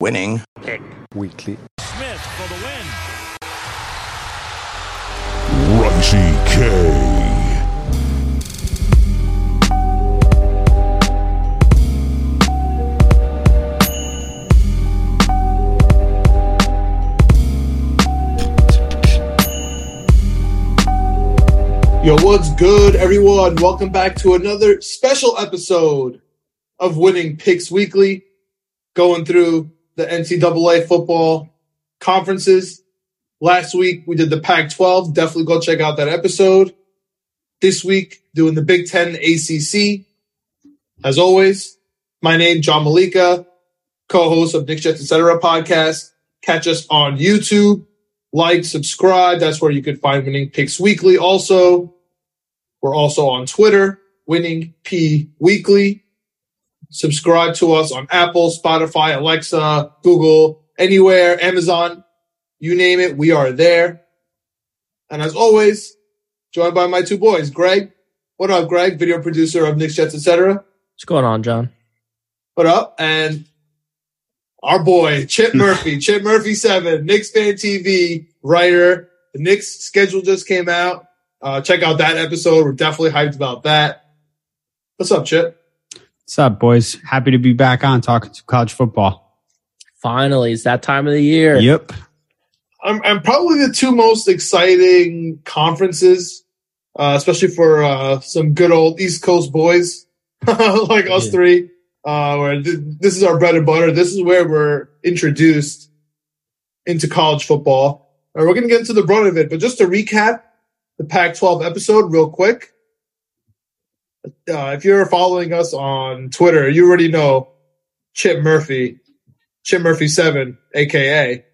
Winning. Pick weekly. Smith for the win. Ricey K. Yo, what's good, everyone? Welcome back to another special episode of Winning Picks Weekly, going through the NCAA football conferences. Last week we did the Pac 12. Definitely go check out that episode. This week, doing the Big Ten ACC. As always, my name, John Malika, co host of Knicks Jets, etc. podcast. Catch us on YouTube. Like, subscribe. That's where you can find Winning Picks Weekly. Also, we're also on Twitter, Winning P Weekly. Subscribe to us on Apple, Spotify, Alexa, Google, anywhere, Amazon, you name it, we are there. And as always, joined by my two boys, Greg. What up, Greg? Video producer of Knicks Jets, etc. What's going on, John? What up? And our boy, Chip Murphy, Chip Murphy 7, Knicks Fan TV, writer. The Knicks schedule just came out. Uh, check out that episode. We're definitely hyped about that. What's up, Chip? What's up, boys? Happy to be back on talking to college football. Finally, it's that time of the year. Yep. I'm, I'm probably the two most exciting conferences, uh, especially for uh, some good old East Coast boys like us three. Uh, where th- this is our bread and butter. This is where we're introduced into college football. Uh, we're going to get into the brunt of it, but just to recap the Pac-12 episode real quick. Uh, if you're following us on Twitter, you already know Chip Murphy, Chip Murphy Seven, aka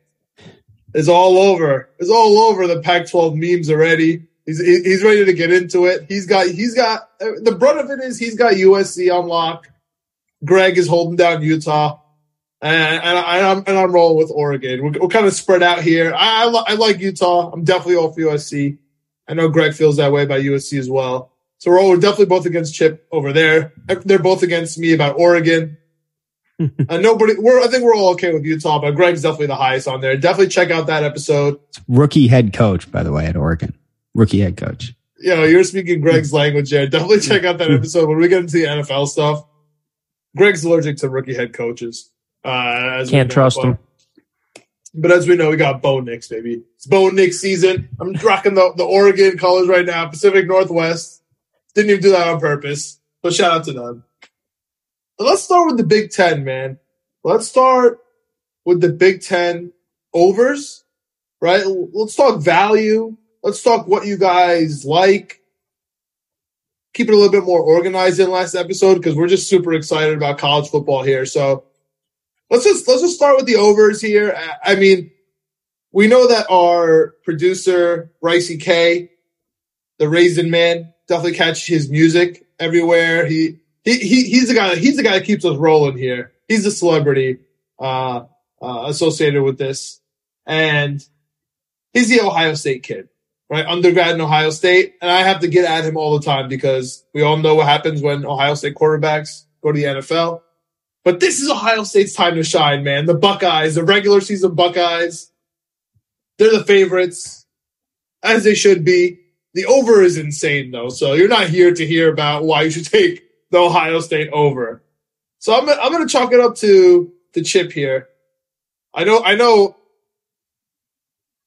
is all over. Is all over the Pac-12 memes already. He's he's ready to get into it. He's got he's got the brunt of it is he's got USC on lock. Greg is holding down Utah, and and, I I'm, and I'm rolling with Oregon. We're, we're kind of spread out here. I I, I like Utah. I'm definitely off USC. I know Greg feels that way about USC as well. So we're, all, we're definitely both against Chip over there. They're both against me about Oregon. uh, nobody, we're I think we're all okay with Utah, but Greg's definitely the highest on there. Definitely check out that episode. Rookie head coach, by the way, at Oregon. Rookie head coach. you know, you're speaking Greg's language there. Definitely check out that episode when we get into the NFL stuff. Greg's allergic to rookie head coaches. Uh, as Can't trust but- him. But as we know, we got Bo Nix, baby. It's Bo Nix season. I'm rocking the, the Oregon colors right now, Pacific Northwest. Didn't even do that on purpose, but shout out to them. But let's start with the Big Ten, man. Let's start with the Big Ten overs, right? Let's talk value. Let's talk what you guys like. Keep it a little bit more organized in last episode because we're just super excited about college football here. So let's just let's just start with the overs here. I- I mean, we know that our producer Ricey K, the Raisin Man, definitely catch his music everywhere. He he, he he's the guy he's the guy that keeps us rolling here. He's a celebrity. Uh, uh, associated with this, and he's the Ohio State kid, right? Undergrad in Ohio State, and I have to get at him all the time because we all know what happens when Ohio State quarterbacks go to the NFL. But this is Ohio State's time to shine, man. The Buckeyes, the regular season Buckeyes, they're the favorites, as they should be. The over is insane, though. So you're not here to hear about why you should take the Ohio State over. So I'm, I'm going to chalk it up to the chip here. I know, I know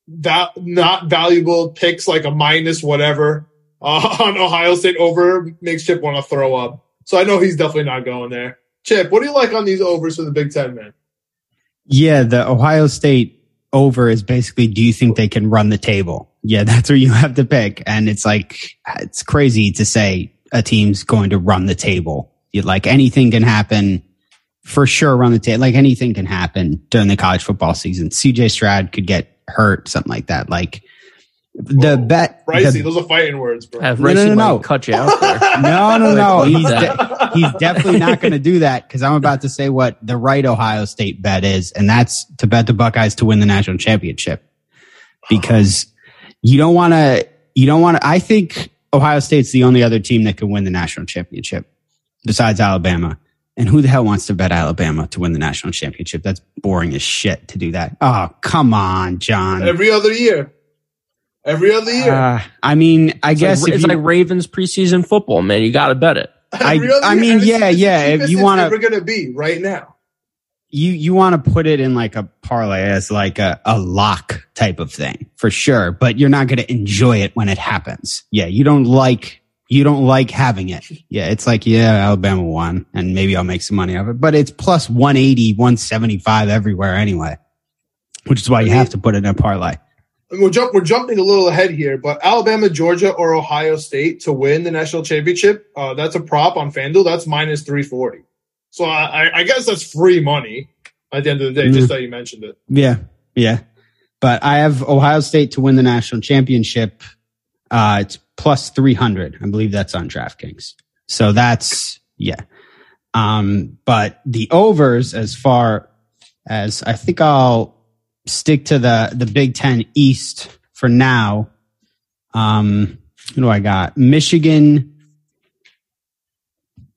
that not valuable picks like a minus whatever uh, on Ohio State over makes Chip want to throw up. So I know he's definitely not going there. Chip, what do you like on these overs for the Big Ten, man? Yeah, the Ohio State over is basically do you think they can run the table? Yeah, that's where you have to pick. And it's like, it's crazy to say a team's going to run the table. You, like anything can happen for sure run the table. Like anything can happen during the college football season. CJ Stroud could get hurt, something like that. Like the Whoa. bet. Ricey, the- those are fighting words, bro. Have No, no, no, no. cut you out there. no, no, no. He's, de- he's definitely not going to do that because I'm about to say what the right Ohio State bet is, and that's to bet the Buckeyes to win the national championship. Because you don't want to, you don't want to, I think Ohio State's the only other team that can win the national championship besides Alabama. And who the hell wants to bet Alabama to win the national championship? That's boring as shit to do that. Oh, come on, John. Every other year. Every other year. Uh, I mean, I It's guess like, if it's you- like Ravens preseason football, man. You got to bet it. I- other I year. mean, yeah, yeah, if you wanna- ever going to be right now. You you want to put it in like a parlay as like a, a lock type of thing for sure but you're not going to enjoy it when it happens yeah you don't like you don't like having it yeah it's like yeah alabama won and maybe i'll make some money off it but it's plus 180 175 everywhere anyway which is why you have to put it in a parlay We're, jump, we're jumping a little ahead here, but Alabama, Georgia, or Ohio State to win the national championship, uh, that's a prop on FanDuel. That's minus 340. So I, I- guess that's free money at the end of the day, Mm. just that you mentioned it. yeah yeah. But i have ohio state to win the national championship. Uh it's plus 300 i believe that's on draftkings. So that's yeah. Um but the overs as far as i think i'll stick to the the big 10 east for now. Um who do i got? Michigan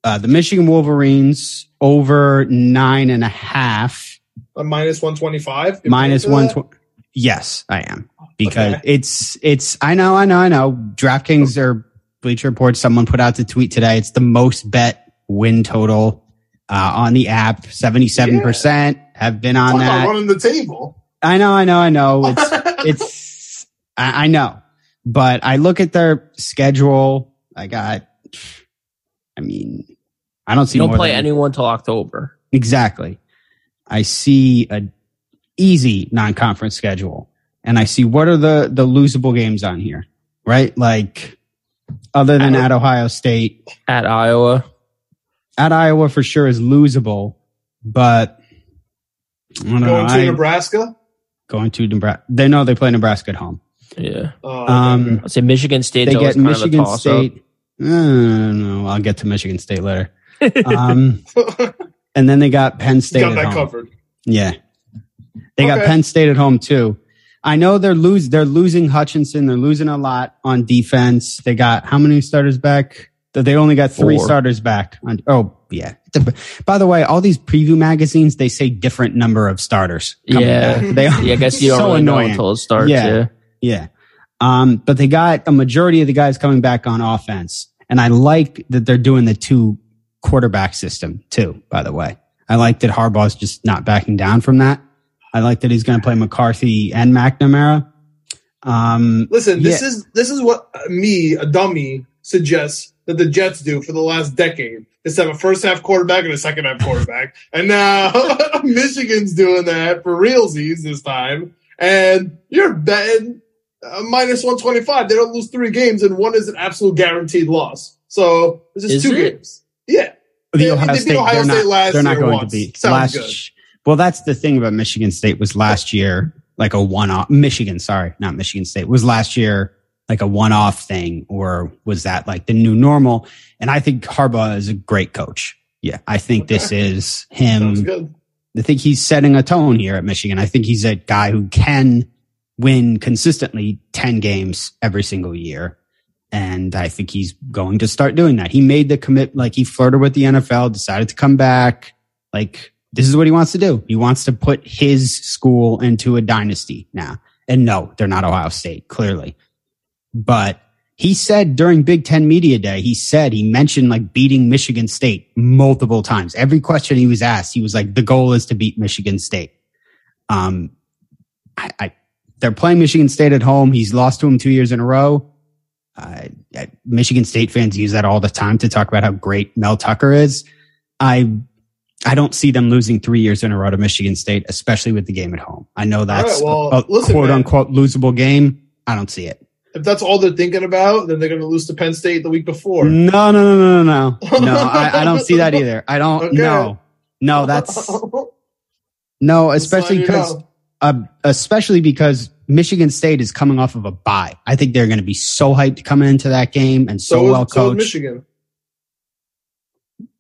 uh the michigan wolverines over nine and a half A minus 125? You're minus paying for one. Yes, I am because Okay. it's it's. I know, I know, I know. DraftKings or Bleacher Report. Someone put out the tweet today. It's the most bet win total uh, on the app. Seventy seven percent have been on Talk that. running the table. I know, I know, I know. It's it's. I, I know, but I look at their schedule. I got. I mean, I don't see. You don't more play than- anyone till October. Exactly. I see a easy non-conference schedule and I see what are the, the losable games on here, right? Like other than at Ohio State, At Iowa, at Iowa for sure is losable, but I don't know. Going to I- Nebraska? going to Nebraska. They know they play Nebraska at home. yeah. Uh, Um, I'd say Michigan State. they always get kind Michigan of a toss State. Uh, no, I'll get to Michigan State later. Um, and then they got Penn State got at that home. covered. Yeah. They got Penn State at home too. I know they're lose they're losing Hutchinson. They're losing a lot on defense. They got how many starters back? They only got three Four. starters back. On, oh yeah. By the way, all these preview magazines they say different number of starters. Yeah. back. They Yeah, I guess you don't so really know annoying. until it starts. Yeah. Yeah. Yeah. Um, but they got a majority of the guys coming back on offense. And I like that they're doing the two quarterback system too, by the way. I like that Harbaugh's just not backing down from that. I like that he's going to play McCarthy and McNamara. Um, Listen, this Yeah. is this is what me, a dummy, suggests that the Jets do for the last decade. Is have a first half quarterback and a second half quarterback, and now Michigan's doing that for realsies this time. And you're betting uh, minus one twenty five. They don't lose three games, and one is an absolute guaranteed loss. So it's just Is two it? games. Yeah, the They- Ohio they State, Ohio they're State not, last they're not year going once. to beat Sounds last. good. Well, that's the thing about Michigan State was last year like a one off. Michigan, sorry, not Michigan State was last year like a one off thing, or was that like the new normal? And I think Harbaugh is a great coach. Yeah, I think this is him. I think he's setting a tone here at Michigan. I think he's a guy who can win consistently 10 games every single year. And I think he's going to start doing that. He made the commit, like he flirted with the NFL, decided to come back. Like this is what he wants to do. He wants to put his school into a dynasty now. And no, they're not Ohio State, clearly. But he said during Big Ten Media Day, he said he mentioned like beating Michigan State multiple times. Every question he was asked, he was like, the goal is to beat Michigan State. Um, I, I they're playing Michigan State at home. He's lost to them two years in a row. Uh, Michigan State fans use that all the time to talk about how great Mel Tucker is. I I don't see them losing three years in a row to Michigan State, especially with the game at home. I know that's well, a, a listen, quote man. unquote losable game. I don't see it. If that's all they're thinking about, then they're going to lose to Penn State the week before. No, no, no, no, no, no. No, I, I don't see that either. I don't. Okay. No, no, that's no, especially because, know. uh, especially because Michigan State is coming off of a bye. I think they're going to be so hyped coming into that game and so, so, is- well so is coached. Michigan.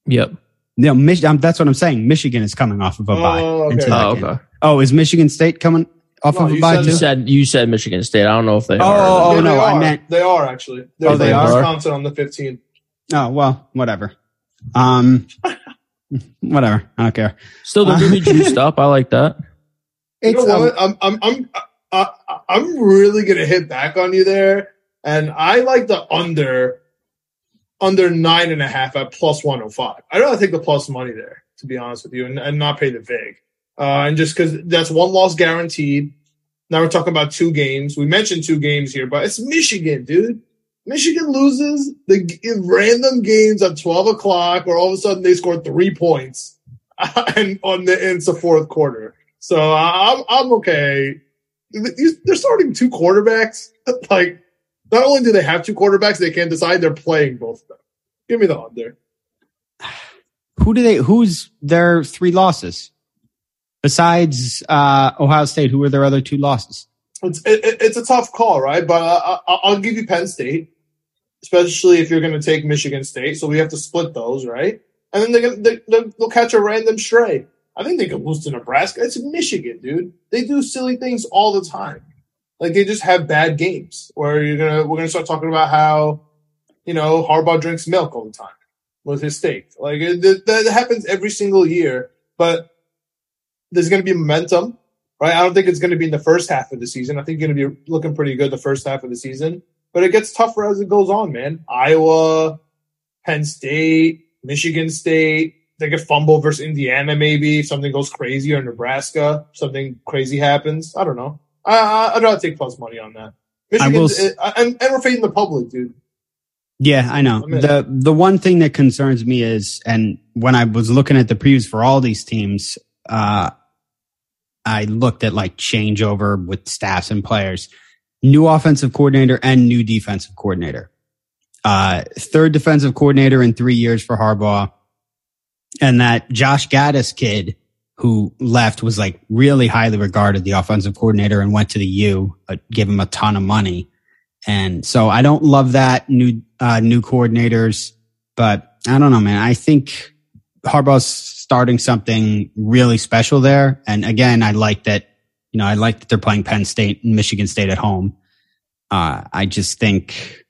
Yep. no, Mich- um, that's what I'm saying. Michigan is coming off of a bye. Oh, okay. into that Oh, game. okay. Oh, is Michigan State coming off No, of a bye said too? You said you said Michigan State. I don't know if they Oh, are. oh, Yeah, no, they I are. meant- they are actually. They're Oh, they playing are? Wisconsin on the 15th. Oh well, whatever. Um, whatever. I don't care. Still, they're really juiced up. I like that. You know It's, um. I'm I'm I'm I, I'm really gonna hit back on you there, and I like the under under nine and a half at plus one hundred five. I'd rather take the plus money there, to be honest with you, and, and not pay the vig. Uh, and just because that's one loss guaranteed. Now we're talking about two games. We mentioned two games here, but it's Michigan, dude. Michigan loses the g- random games at twelve o'clock, where all of a sudden they score three points, and on the it's the fourth quarter. So I- I'm I'm okay. They're starting two quarterbacks. Like, not only do they have two quarterbacks, they can't decide. They're playing both of them. Give me the under. who do they? Who's their three losses besides uh, Ohio State? Who are their other two losses? It's it, it- it's a tough call, right? But I, I'll give you Penn State, especially if you're going to take Michigan State. So we have to split those, right? And then they're gonna, they, they'll they'll catch a random stray. I think they could lose to Nebraska. It's Michigan, dude. They do silly things all the time. Like they just have bad games where you're gonna we're gonna start talking about how you know Harbaugh drinks milk all the time with his steak. Like it, that, that happens every single year. But there's gonna be momentum right? I don't think it's to be in the first half of the season. I think you're to be looking pretty good the first half of the season, but it gets tougher as it goes on, man. Iowa, Penn State, Michigan State, they could fumble versus Indiana maybe something goes crazy or Nebraska, something crazy happens. I don't know. I, I, I'd rather take plus money on that. I will Michigan's, s- and, and we're fading the public, dude. Yeah, I know. The the one thing that concerns me is, and when I was looking at the previews for all these teams, uh, I looked at like changeover with staffs and players, new offensive coordinator and new defensive coordinator. Uh, third defensive coordinator in three years for Harbaugh. And that Josh Gattis kid who left was like really highly regarded, the offensive coordinator and went to the U, uh, gave him a ton of money. And so I don't love that new, uh, new coordinators, but I don't know, man. I think Harbaugh's starting something really special there. And again, I like that, you know, I like that they're playing Penn State and Michigan State at home. Uh, I just think,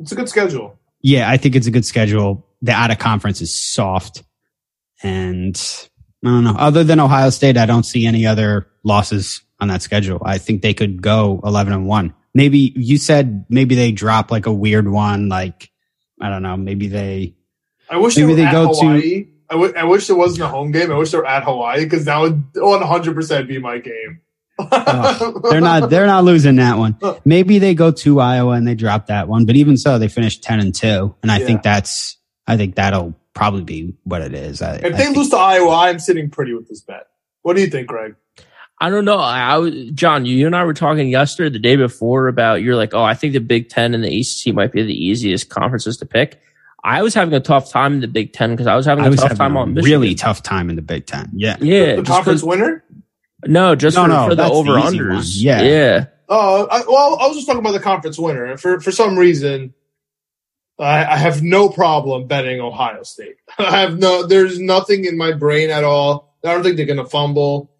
It's a good schedule. yeah, I think it's a good schedule. The out of conference is soft. And I don't know. Other than Ohio State, I don't see any other losses on that schedule. I think they could go 11 and 1. Maybe you said maybe they drop like a weird one. Like, I don't know. Maybe they, I wish Maybe they, they go at to- Hawaii. I I wish it wasn't a home game. I wish they were at Hawaii because that would 100% be my game. Ugh, they're not, they're not losing that one. Maybe they go to Iowa and they drop that one. But even so, they finished 10 and 2. And I Yeah. think that's, I think that'll probably be what it is. I, If they think- lose to Iowa, I'm sitting pretty with this bet. What do you think, Greg? I don't know. I, I was John. You and I were talking yesterday, the day before, about you're like, oh, I think the Big Ten and the ACC might be the easiest conferences to pick. I was having a tough time in the Big Ten because I was having a I was tough having time a on Michigan. really tough time in the Big Ten. Yeah. Yeah, The just conference 'cause- winner? no, just No, for, no, for the over unders. Yeah. yeah. Oh, I, well, I was just talking about the conference winner. For for some reason, I, I have no problem betting Ohio State. I have no. There's nothing in my brain at all I don't think they're going to fumble.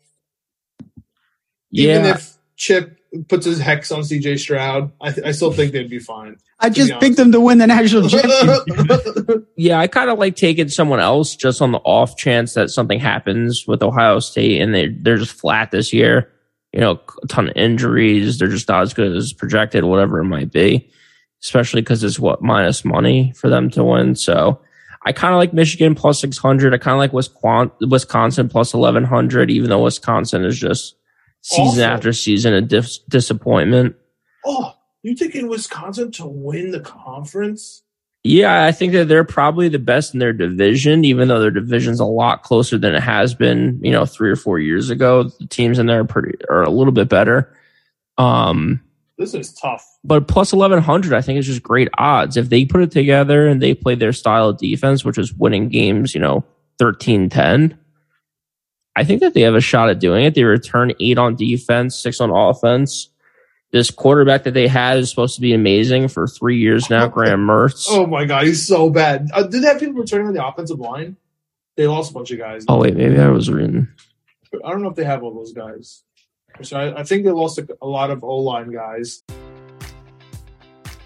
Yeah. Even if Chip puts his hex on CJ Stroud, I, th- I still think they'd be fine. I just honest. picked them to win the national championship. yeah, I kind of like taking someone else just on the off chance that something happens with Ohio State and they they're just flat this year. You know, a ton of injuries. They're just not as good as projected, whatever it might be. Especially because it's what minus money for them to win. So I kind of like Michigan plus six hundred. I kind of like Wisconsin, Wisconsin plus eleven hundred, even though Wisconsin is just season Awful. after season a dis- disappointment. oh, you taking Wisconsin to win the conference? Yeah, I think that they're probably the best in their division, even though their division's a lot closer than it has been, you know, three or four years ago. The teams in there are pretty are a little bit better. Um, This is tough. but plus eleven hundred, I think is just great odds. If they put it together and they play their style of defense, which is winning games, you know, 13-10, I think that they have a shot at doing it. They return eight on defense, six on offense. This quarterback that they had is supposed to be amazing for three years now, Graham Mertz. Oh my god, he's so bad. Uh, did they have people returning on the offensive line? They lost a bunch of guys. Oh wait, maybe I was reading. I don't know if they have all those guys. So I, I think they lost a, a lot of O line guys.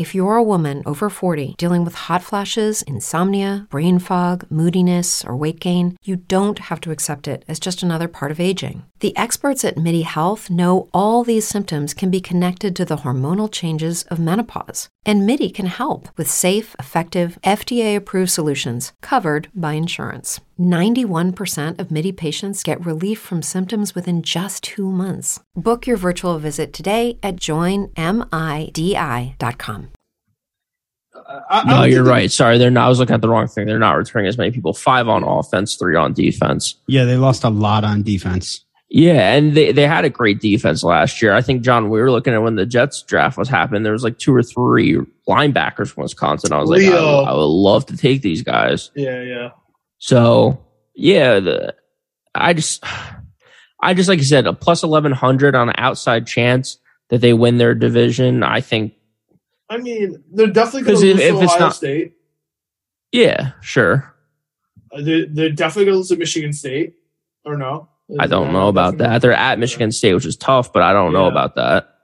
If you're a woman over 40 dealing with hot flashes, insomnia, brain fog, moodiness, or weight gain, you don't have to accept it as just another part of aging. The experts at MIDI Health know all these symptoms can be connected to the hormonal changes of menopause. And MIDI can help with safe, effective, FDA approved solutions covered by insurance. 91% of MIDI patients get relief from symptoms within just two months. Book your virtual visit today at joinmidi.com. I, I No, you're think right. Sorry, they're not. I was looking at the wrong thing. They're not returning as many people. Five on offense, three on defense. yeah, they lost a lot on defense. Yeah, and they, they had a great defense last year. I think John, we were looking at when the Jets draft was happening. There was like two or three linebackers from Wisconsin. I was like, I, I would love to take these guys. Yeah, yeah. So yeah, the, I just, I just like you said, a plus eleven hundred on an outside chance that they win their division. I think, I mean, they're definitely going to lose if to Ohio not- State. yeah, sure. Uh, They're, they're definitely going to lose to Michigan State, or no? I don't know about that. They're at Michigan State, which is tough, but I don't know about that.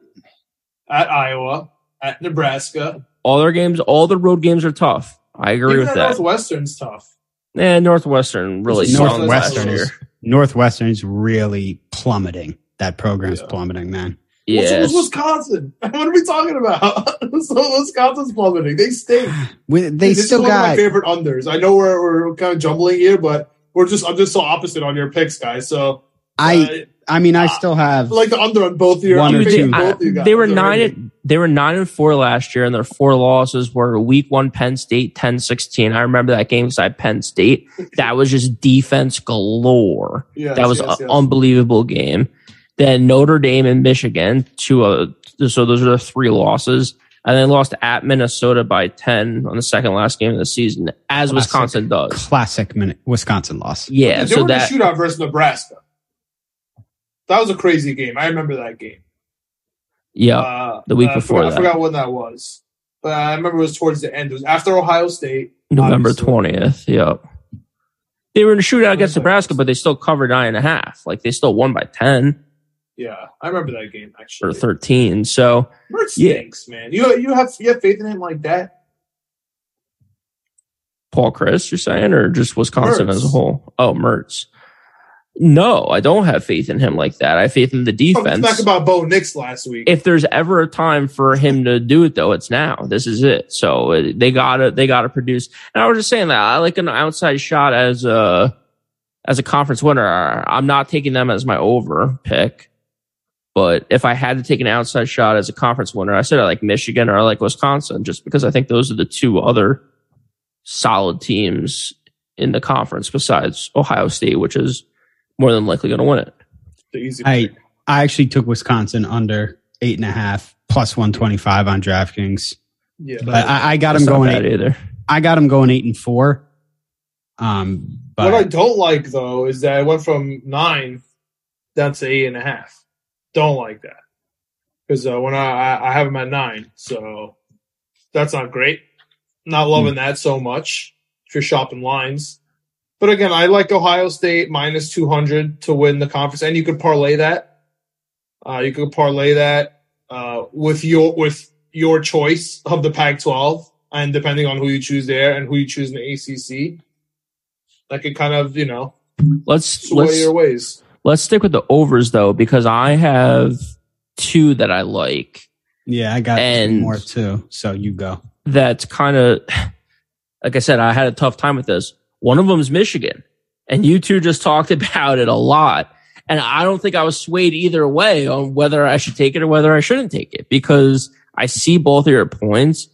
At Iowa, at Nebraska. All their games, all the road games are tough. I agree Even with that. Northwestern's tough. Yeah, Northwestern really This is Northwestern is Northwestern's really plummeting. That program's Yeah. plummeting, man. Well, so. Wisconsin. What are we talking about? so Wisconsin's plummeting. They stink. We- They this still is one of my favorite unders. I know we're, we're kind of jumbling here, but we're just I'm just so opposite on your picks, guys. So I I mean I uh, still have like the under on both of your One or two. both I- you guys. they were nine. and- They were nine and four last year, and their four losses were week one Penn State 10-16. I remember that game because I Penn State. That was just defense galore. Yes, that was yes, an yes. unbelievable game. Then Notre Dame and Michigan, two. Uh, so those are the three losses, and then lost at Minnesota by ten on the second last game of the season, as Classic. Wisconsin does. classic Min- Wisconsin loss. Yeah, they so were that in a shootout versus Nebraska. That was a crazy game. I remember that game. Yeah. Uh, the week I before forgot, that. I forgot when that was, but I remember it was towards the end. It was after Ohio State. November twentieth. Yep. They were in a shootout against. Nebraska, but they still covered nine and a half. Like they still won by ten Yeah, I remember that game actually. or thirteen. So Mertz Yeah. man. You you have you have faith in him like that? Paul Chryst, you're saying, or just Wisconsin Mertz. as a whole? Oh, Mertz. No, I don't have faith in him like that. I have faith in the defense. Talk about Bo Nix last week. if there's ever a time for him to do it though it's now this is it so uh, they gotta they gotta produce and i was just saying that i like an outside shot as a as a conference winner i'm not taking them as my over pick but if i had to take an outside shot as a conference winner i said i like michigan or i like wisconsin just because i think those are the two other solid teams in the conference besides ohio state which is more than likely going to win it I. I actually took Wisconsin under eight and a half plus one twenty five on DraftKings. yeah. But I, I got them going eight. either I got them going eight and four. Um, but what I don't like though is that I went from nine down to eight and a half. Don't like that because uh, when I, I I have them at nine, so that's not great. Not loving Hmm. that so much if you're shopping lines. But again, I like Ohio State minus two hundred to win the conference, and you could parlay that. Uh, you could parlay that uh, with your with your choice of the Pac-12, and depending on who you choose there and who you choose in the ACC, that could kind of you know let's sway let's your ways. Let's stick with the overs though, because I have two that I like. yeah, I got And- more too. So you go. That's kind of, like I said, I had a tough time with this. One of them is Michigan, and you two just talked about it a lot. And I don't think I was swayed either way on whether I should take it or whether I shouldn't take it because I see both of your points.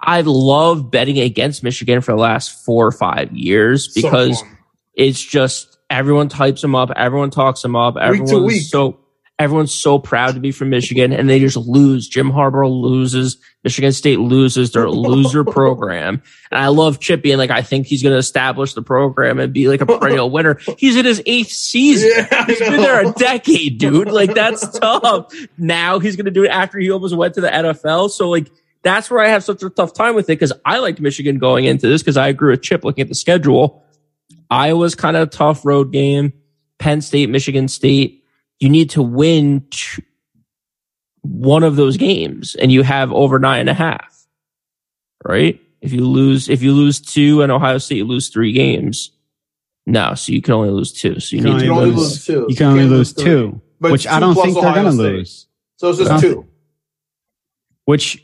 I've loved betting against Michigan for the last four or five years because fun. it's just everyone types them up, everyone talks them up, everyone's week. so everyone's so proud to be from Michigan, and they just lose. Jim Harbaugh loses, Michigan State loses their loser program, and I love Chip and like, I think he's going to establish the program and be like a perennial winner. He's in his eighth season. Yeah, He's been there a decade, dude. Like that's tough. Now he's going to do it after he almost went to the NFL. So like that's where I have such a tough time with it because I liked Michigan going into this because I agree with Chip looking at the schedule. Iowa's kind of a tough road game. Penn State, Michigan State. You need to win t- one of those games and you have over nine and a half, right? If you lose, if you lose two and Ohio State, you lose three games. No, so you can only lose two. So you, You need can to only lose. lose two. You can only lose three. two, But which two I don't plus think they're going to lose. So it's just don't two. Which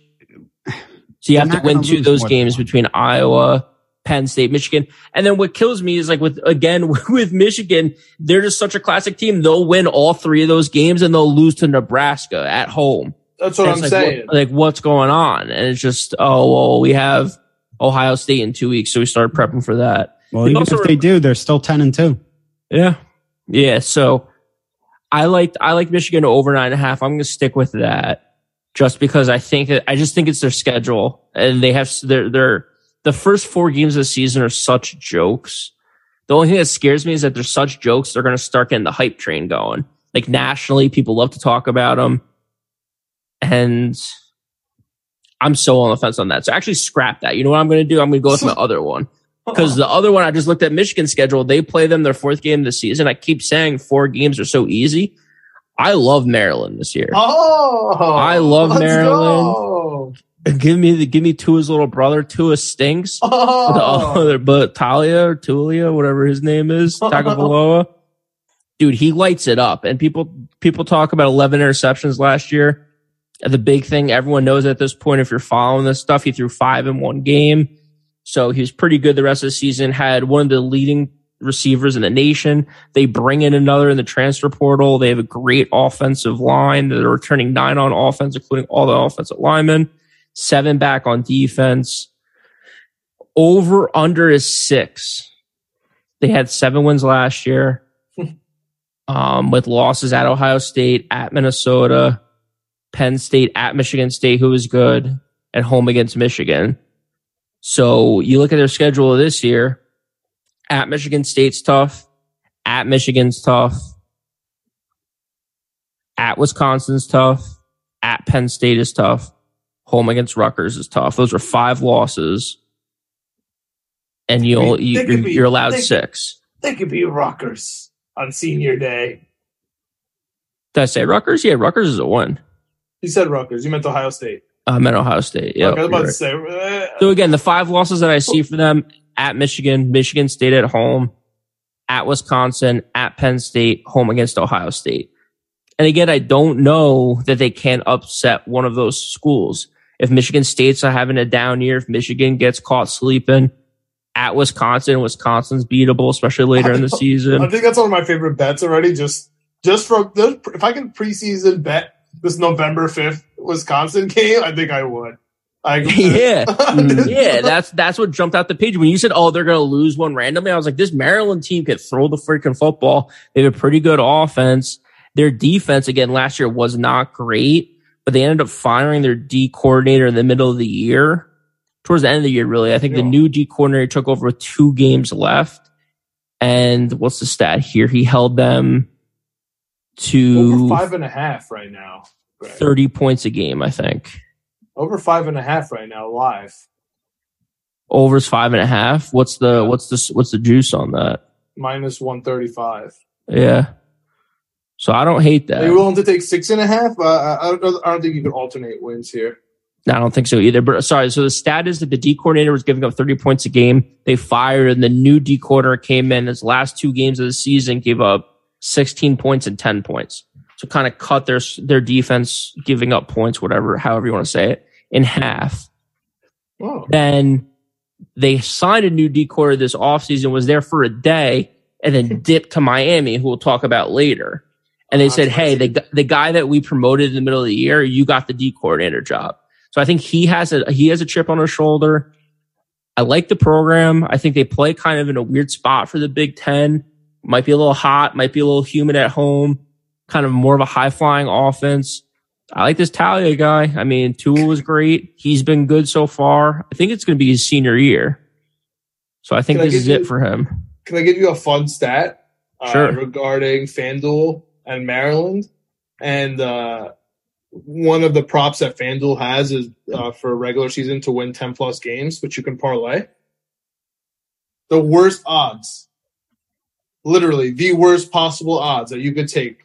So you have to win two of those games one. between Iowa, Penn State, Michigan. And then what kills me is like with, again, with Michigan, they're just such a classic team. They'll win all three of those games and they'll lose to Nebraska at home. That's what I'm like, saying. what- like, what's going on? And it's just, oh, well, we have Ohio State in two weeks. So we started prepping for that. well, You even also if they do, they're still ten and two. Yeah. Yeah. So I liked, I like Michigan over nine and a half. I'm going to stick with that just because I think that I just think it's their schedule and they have their, their, the first four games of the season are such jokes. The only thing that scares me is that they're such jokes. They're going to start getting the hype train going. Like nationally, people love to talk about them. And I'm so on the fence on that. So actually scrap that. You know what I'm going to do? I'm going to go with my other one because the other one I just looked at Michigan's schedule. They play them their fourth game of the season. I keep saying four games are so easy. I love Maryland this year. Oh, I love Maryland. go. Give me the give me Tua's little brother. Tua stinks. Oh. The Oh. other, but Talia or Tulia, whatever his name is, Tagovailoa, dude, he lights it up. And people people talk about 11 interceptions last year. The big thing everyone knows at this point, if you're following this stuff, he threw five in one game. So he was pretty good the rest of the season. Had one of the leading receivers in the nation. They bring in another in the transfer portal. They have a great offensive line. They're returning nine on offense, including all the offensive linemen, seven back on defense. Over under is six. They had seven wins last year. um, with losses at Ohio State, at Minnesota, Penn State, at Michigan State, who was good, at home against Michigan. So you look at their schedule this year. At Michigan State's tough. At Michigan's tough. At Wisconsin's tough. At Penn State is tough. Home against Rutgers is tough. Those are five losses, and you'll They you, could you're, you're allowed they- six. They could be rockers on senior day. Did I say Rutgers? Yeah, Rutgers is a one. You said Rutgers. You meant Ohio State. I'm at Ohio State. Yeah. Okay, I to say. uh, So again, the five losses that I see for them at Michigan, Michigan State at home, at Wisconsin, at Penn State, home against Ohio State. And again, I don't know that they can upset one of those schools. If Michigan State's are having a down year, if Michigan gets caught sleeping at Wisconsin, Wisconsin's beatable, especially later in the season. I think that's one of my favorite bets already. Just just from the, if I can preseason bet this November fifth Wisconsin game, I think I would. I, yeah, mm, yeah, that's that's what jumped out the page when you said, "Oh, they're going to lose one randomly." I was like, "This Maryland team could throw the freaking football. They have a pretty good offense. Their defense again last year was not great, but they ended up firing their D coordinator in the middle of the year, towards the end of the year. Really, I think Yeah. the new D coordinator took over with two games left, and what's the stat here? He held them to over five and a half right now. Right. thirty points a game. I think Over five and a half right now live. overs five and a half. What's the what's the what's the juice on that? Minus one thirty five. Yeah. So I don't hate that. Are you willing to take six and a half? Uh, I, don't, I don't think you can alternate wins here. No, I don't think so either. But sorry, so the stat is that the D coordinator was giving up 30 points a game. They fired, and the new D coordinator came in. His last two games of the season gave up 16 points and 10 points. So kind of cut their their defense giving up points, whatever, however you want to say it, in half. Oh, Then they signed a new D coordinator this offseason, was there for a day, and then dipped to Miami, who we'll talk about later. And they Oh, said, "Hey, the the guy that we promoted in the middle of the year, you got the D coordinator job." So I think he has a he has a chip on his shoulder. I like the program. I think they play kind of in a weird spot for the Big Ten. Might be a little hot, might be a little humid at home. Kind of more of a high flying offense. I like this Talia guy. I mean, Tua was great. He's been good so far. I think it's going to be his senior year. So I think Can this give is you- it for him. can I give you a fun stat? Uh, Sure. Regarding FanDuel and Maryland, and uh, one of the props that FanDuel has is uh, for a regular season to win ten plus games, which you can parlay. The worst odds, literally the worst possible odds that you could take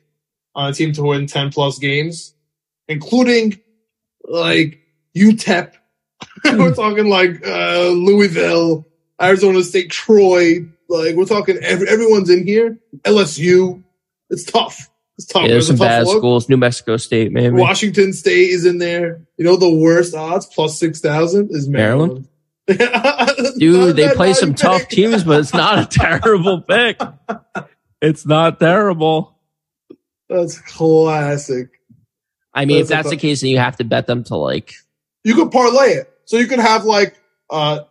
on a team to win ten plus games, including like UTEP. We're talking like uh, Louisville, Arizona State, Troy. Like we're talking, every, everyone's in here. LSU. It's tough. Yeah, there's some bad look. schools. New Mexico State, maybe. Washington State is in there. You know the worst odds plus six thousand is Maryland. Dude, they play some tough teams, but it's not a terrible pick. It's not terrible. That's classic. I mean, if That's a that's the case, then you have to bet them to like, You could parlay it, so you could have like uh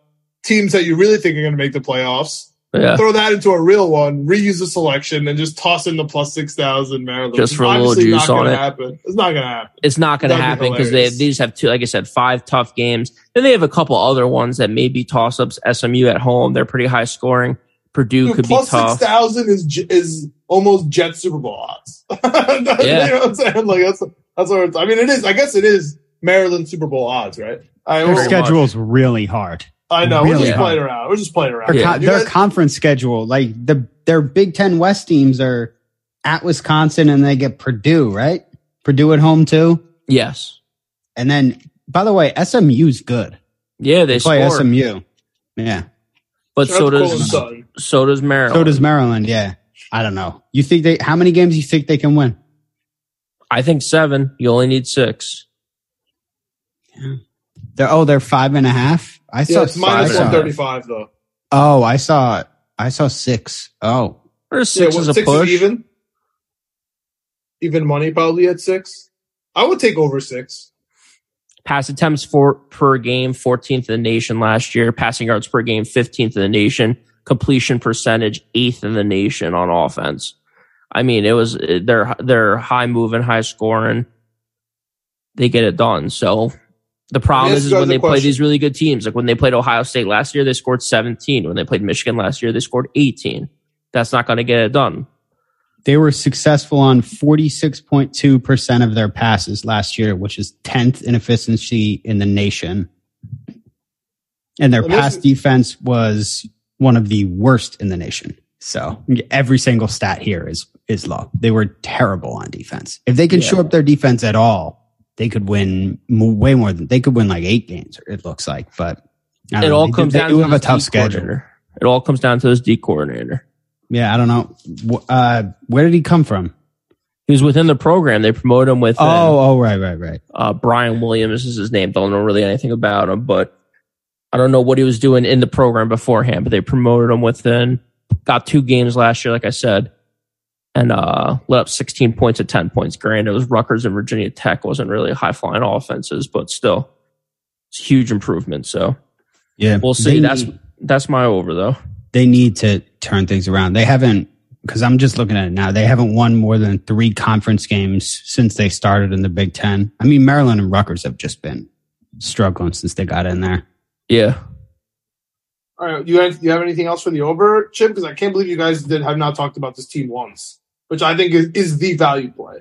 teams that you really think are going to make the playoffs. Yeah, Throw that into a real one, reuse the selection, and just toss in the plus six thousand Maryland. Just It's for a little juice not gonna on it. Happen. It's not going to happen. it's not going to That'd happen because they, hilarious. they just have two, like I said, five tough games. Then they have a couple other ones that may be toss ups. SMU at home, they're pretty high scoring. Purdue Dude, could be tough. six thousand is is almost Jet Super Bowl odds. Yeah. you know what I'm saying? Like that's that's what it's, I mean. It is. I guess it is Maryland Super Bowl odds, right? I, Their Very schedule's really hard. I know. We're just hard. playing around. We're just playing around. Their, Yeah. co- their guys- conference schedule, like the their Big Ten West teams are at Wisconsin and they get Purdue, right? Purdue at home too. Yes. And then, by the way, SMU's good. Yeah, they They play score. SMU. Yeah. But Shout so out to Colin does, so does Maryland. So does Maryland. Yeah. I don't know. You think they? How many games do you think they can win? I think seven. You only need six. They're oh, they're five and a half. I saw Yeah, it's minus five and a one half. thirty five though. Oh, I saw. I saw six. Oh, Or Yeah, six well, is a six push. is even. Even money probably at six. I would take over six. Pass attempts for per game, 14th in the nation last year. Passing yards per game, 15th in the nation. Completion percentage, eighth in the nation on offense. I mean, it was they're they're high moving, high scoring. They get it done. So the problem Let me is, is when guys a they play these really good teams, like when they played Ohio State last year, they scored 17. When they played Michigan last year, they scored 18. That's not going to get it done. they were successful on forty six point two percent of their passes last year, which is tenth in efficiency in the nation. And their Let pass defense was one of the worst in the nation. So every single stat here is is low. They were terrible on defense. If they can Yeah. show up their defense at all, they could win way more than they could win like eight games. It looks like, but It know. all They comes they down do to have a tough schedule. coordinator. It all comes down to this D coordinator. Yeah, I don't know. Uh, where did he come from? He was within the program. They promoted him with Oh, oh, right, right, right. uh, Brian Williams is his name. Don't know really anything about him, but I don't know what he was doing in the program beforehand. But they promoted him within. Got two games last year, like I said, and uh, let up 16 points at 10 points. Granted, it was Rutgers and Virginia Tech. wasn't really high flying offenses, but still, it's a huge improvement. So Yeah, we'll see. They That's need- that's my over though. they need to turn things around. They haven't because I'm just looking at it now. They haven't won more than three conference games since they started in the Big Ten. I mean, Maryland and Rutgers have just been struggling since they got in there. Yeah. All right, you guys, you have anything else for the over, Chip? Because I can't believe you guys did have not talked about this team once, which I think is, is the value play.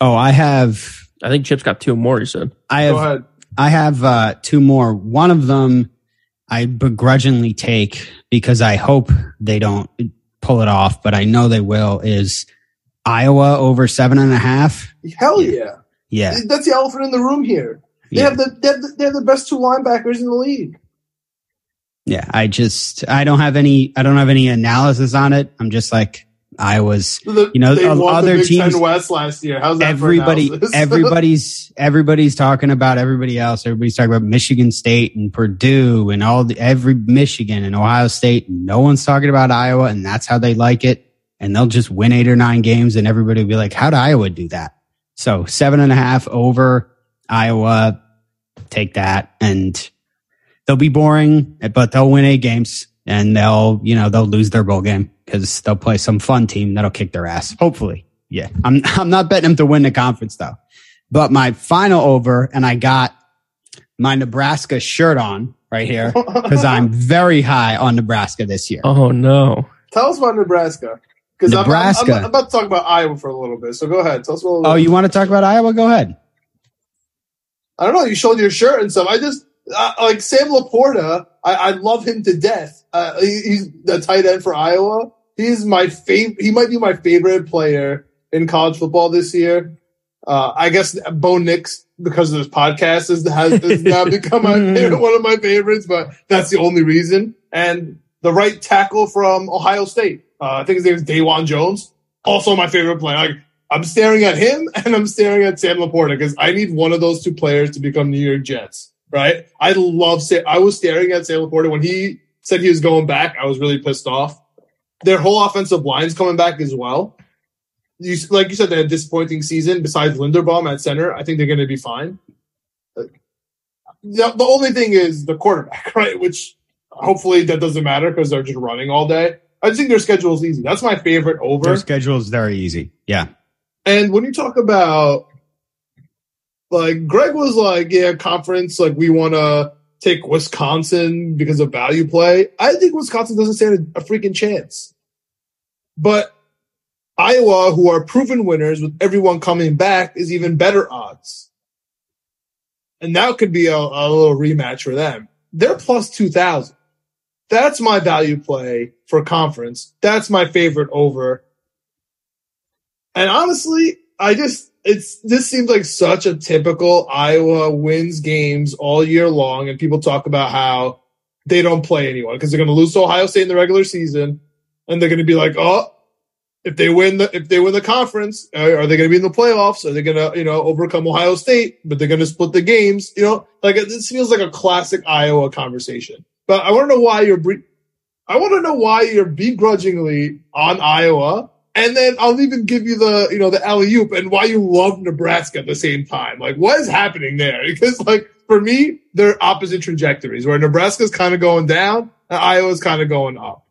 Oh, I have, I think Chip's got two more. He said. I Go have, ahead. I have uh, two more. One of them I begrudgingly take because I hope they don't pull it off, but I know they will. Is Iowa over seven and a half? Hell yeah. Yeah, That's the elephant in the room here. They Yeah. have the they have the, they have the best two linebackers in the league. yeah. I just I don't have any I don't have any analysis on it. I'm just like Iowa's. The, You know, other teams- West last year. How's that? everybody everybody's everybody's talking about everybody else everybody's talking about michigan state and purdue and all the every michigan and ohio state no one's talking about iowa and that's how they like it and they'll just win eight or nine games and everybody will be like how'd iowa do that so seven and a half over iowa take that and they'll be boring but they'll win eight games and they'll you know they'll lose their bowl game because they'll play some fun team that'll kick their ass hopefully yeah, I'm I'm not betting them to win the conference though. But my final over, and I got my Nebraska shirt on right here because I'm very high on Nebraska this year. Oh no. Tell us about Nebraska. Because I'm, I'm, Nebraska. I'm about to talk about Iowa for a little bit. So go ahead. Tell us a little. Oh, you want to talk about Iowa? Go ahead. I don't know. You showed your shirt and stuff. I just uh, like Sam Laporta. I, I love him to death. Uh, he, he's the tight end for Iowa. He's my favorite. He might be my favorite player in college football this year. Uh, I guess Bo Nix, because of this podcast, has, has, has now become my favorite, one of my favorites. But that's the only reason. And the right tackle from Ohio State. Uh, I think his name is Dawand Jones. Also my favorite player. Like I'm staring at him and I'm staring at Sam Laporta because I need one of those two players to become New York Jets. Right? I love. Sa- I was staring at Sam Laporta when he said he was going back. I was really pissed off. Their whole offensive line's coming back as well. You, like you said, they had a disappointing season. Besides Linderbaum at center, I think they're going to be fine. The, the only thing is the quarterback, right? Which hopefully that doesn't matter because they're just running all day. I just think their schedule is easy. That's my favorite over. Their schedule is very easy. Yeah. And when you talk about like Greg was like, yeah, conference, like we want to take Wisconsin because of value play. I think Wisconsin doesn't stand a, a freaking chance. But Iowa, who are proven winners with everyone coming back, is even better odds. And that could be a, a little rematch for them. They're plus 2,000. That's my value play for conference. That's my favorite over. And honestly, I just it's this seems like such a typical Iowa wins games all year long, and people talk about how they don't play anyone because they're going to lose to Ohio State in the regular season, and they're going to be like, oh, if they win the if they win the conference, are they going to be in the playoffs? Are they going to you know overcome Ohio State? But they're going to split the games. You know, like this feels like a classic Iowa conversation. But I want to know why you're. I want to know why you're begrudgingly on Iowa, and then I'll even give you the you know the alley oop and why you love Nebraska at the same time. Like, what is happening there? Because like for me, they're opposite trajectories. Where Nebraska's kind of going down, and Iowa's kind of going up.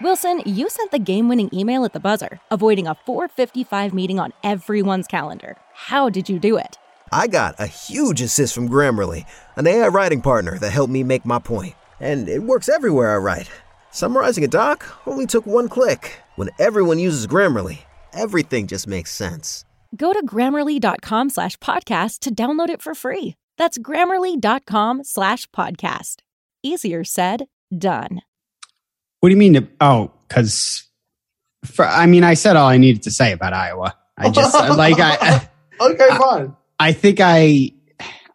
Wilson, you sent the game winning email at the buzzer, avoiding a 455 meeting on everyone's calendar. How did you do it? I got a huge assist from Grammarly, an AI writing partner that helped me make my point. And it works everywhere I write. Summarizing a doc only took one click. When everyone uses Grammarly, everything just makes sense. Go to grammarly.com slash podcast to download it for free. That's grammarly.com slash podcast. Easier said, done. What do you mean? To, oh, because I mean, I said all I needed to say about Iowa. I just like I. Okay, fine. I think I.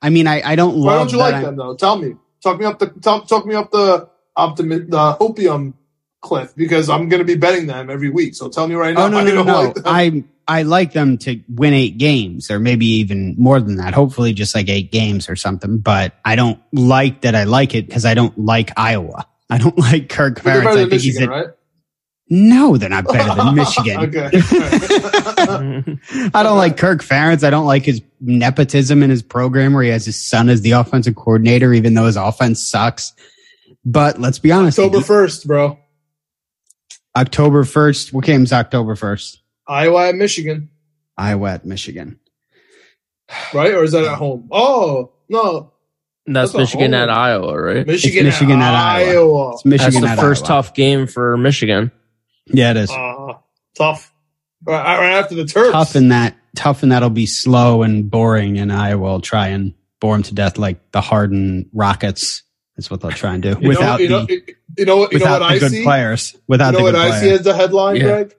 I mean, I, I don't Why love don't you that like I'm- them though? Tell me. Talk me up the talk, talk me up the optimi- the opium Cliff, because I'm going to be betting them every week. So tell me right now. Oh no, I no, no, no! like them. I I like them to win eight games, or maybe even more than that. Hopefully, just like eight games or something. But I don't like that. I like it because I don't like Iowa. I don't like Kirk Ferentz. I think he's Michigan, a, right? no, they're not better than Michigan. I don't like Kirk Ferentz. I don't like his nepotism in his program where he has his son as the offensive coordinator, even though his offense sucks. But let's be honest. October 1st, bro. October 1st. What game's October 1st? Iowa at Michigan, Iowa at Michigan. right? Or is that at home? Oh, no. That's, That's Michigan home. at Iowa, right? Michigan, Michigan at, at Iowa. Iowa. It's Michigan That's the at first Iowa. tough game for Michigan. Yeah, it is. Uh, tough. Right, right after the Terps. tough in that tough and that'll be slow and boring and I will try and bore them to death like the Harden Rockets. That's what they'll try and do You know- without you know, the you know, what- you know without what the I good see? players. Without you know the what good I see players. as the headline, Yeah. Greg?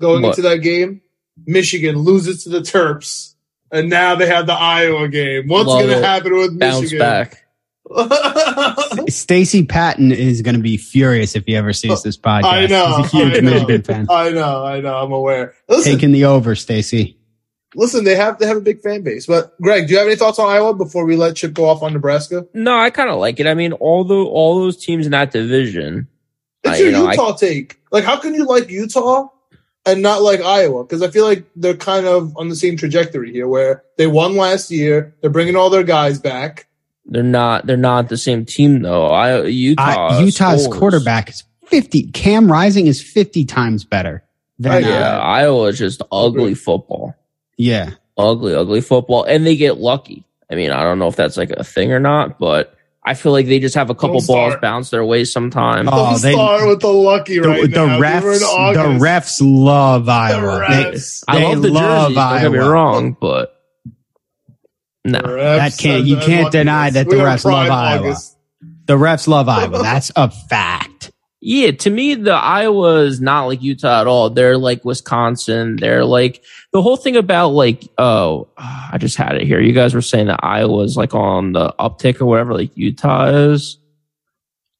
Going What? into that game, Michigan loses to the Terps, and now they have the Iowa game. What's going to happen with Michigan? Bounce Michigan? back. Stacy Patton is going to be furious if he ever sees this podcast. I know. He's a huge I know. Michigan fan. I know. I know. I'm aware. Listen, Taking the over, Stacy. Listen. They have they have a big fan base. But Greg, do you have any thoughts on Iowa before we let Chip go off on Nebraska? No, I kind of like it. I mean, all the all those teams in that division. It's uh, your you know, I- Utah take. Like, how can you like Utah and not like Iowa? Because I feel like they're kind of on the same trajectory here, where they won last year. They're bringing all their guys back. They're not. They're not the same team though. I Utah. I, Utah's scores. quarterback is 50. Cam Rising is 50 times better than, Oh, Yeah, uh, Iowa is just ugly football. Yeah. Ugly, ugly football, and they get lucky. I mean, I don't know if that's like a thing or not, but I feel like they just have a couple Don't balls start. bounce their way sometimes. Oh, Don't they- start with the lucky The, right the now. We refs, the refs love Iowa. They- refs. I they love the love jerseys. Don't get me Iowa. wrong, but no, That can't- you can't deny that the refs love Pride Iowa. August. The refs love Iowa. That's a fact. Yeah, to me, the Iowa is not like Utah at all. They're like Wisconsin. They're like the whole thing about like, oh, I just had it here. You guys were saying that Iowa is like on the uptick or whatever, like Utah is.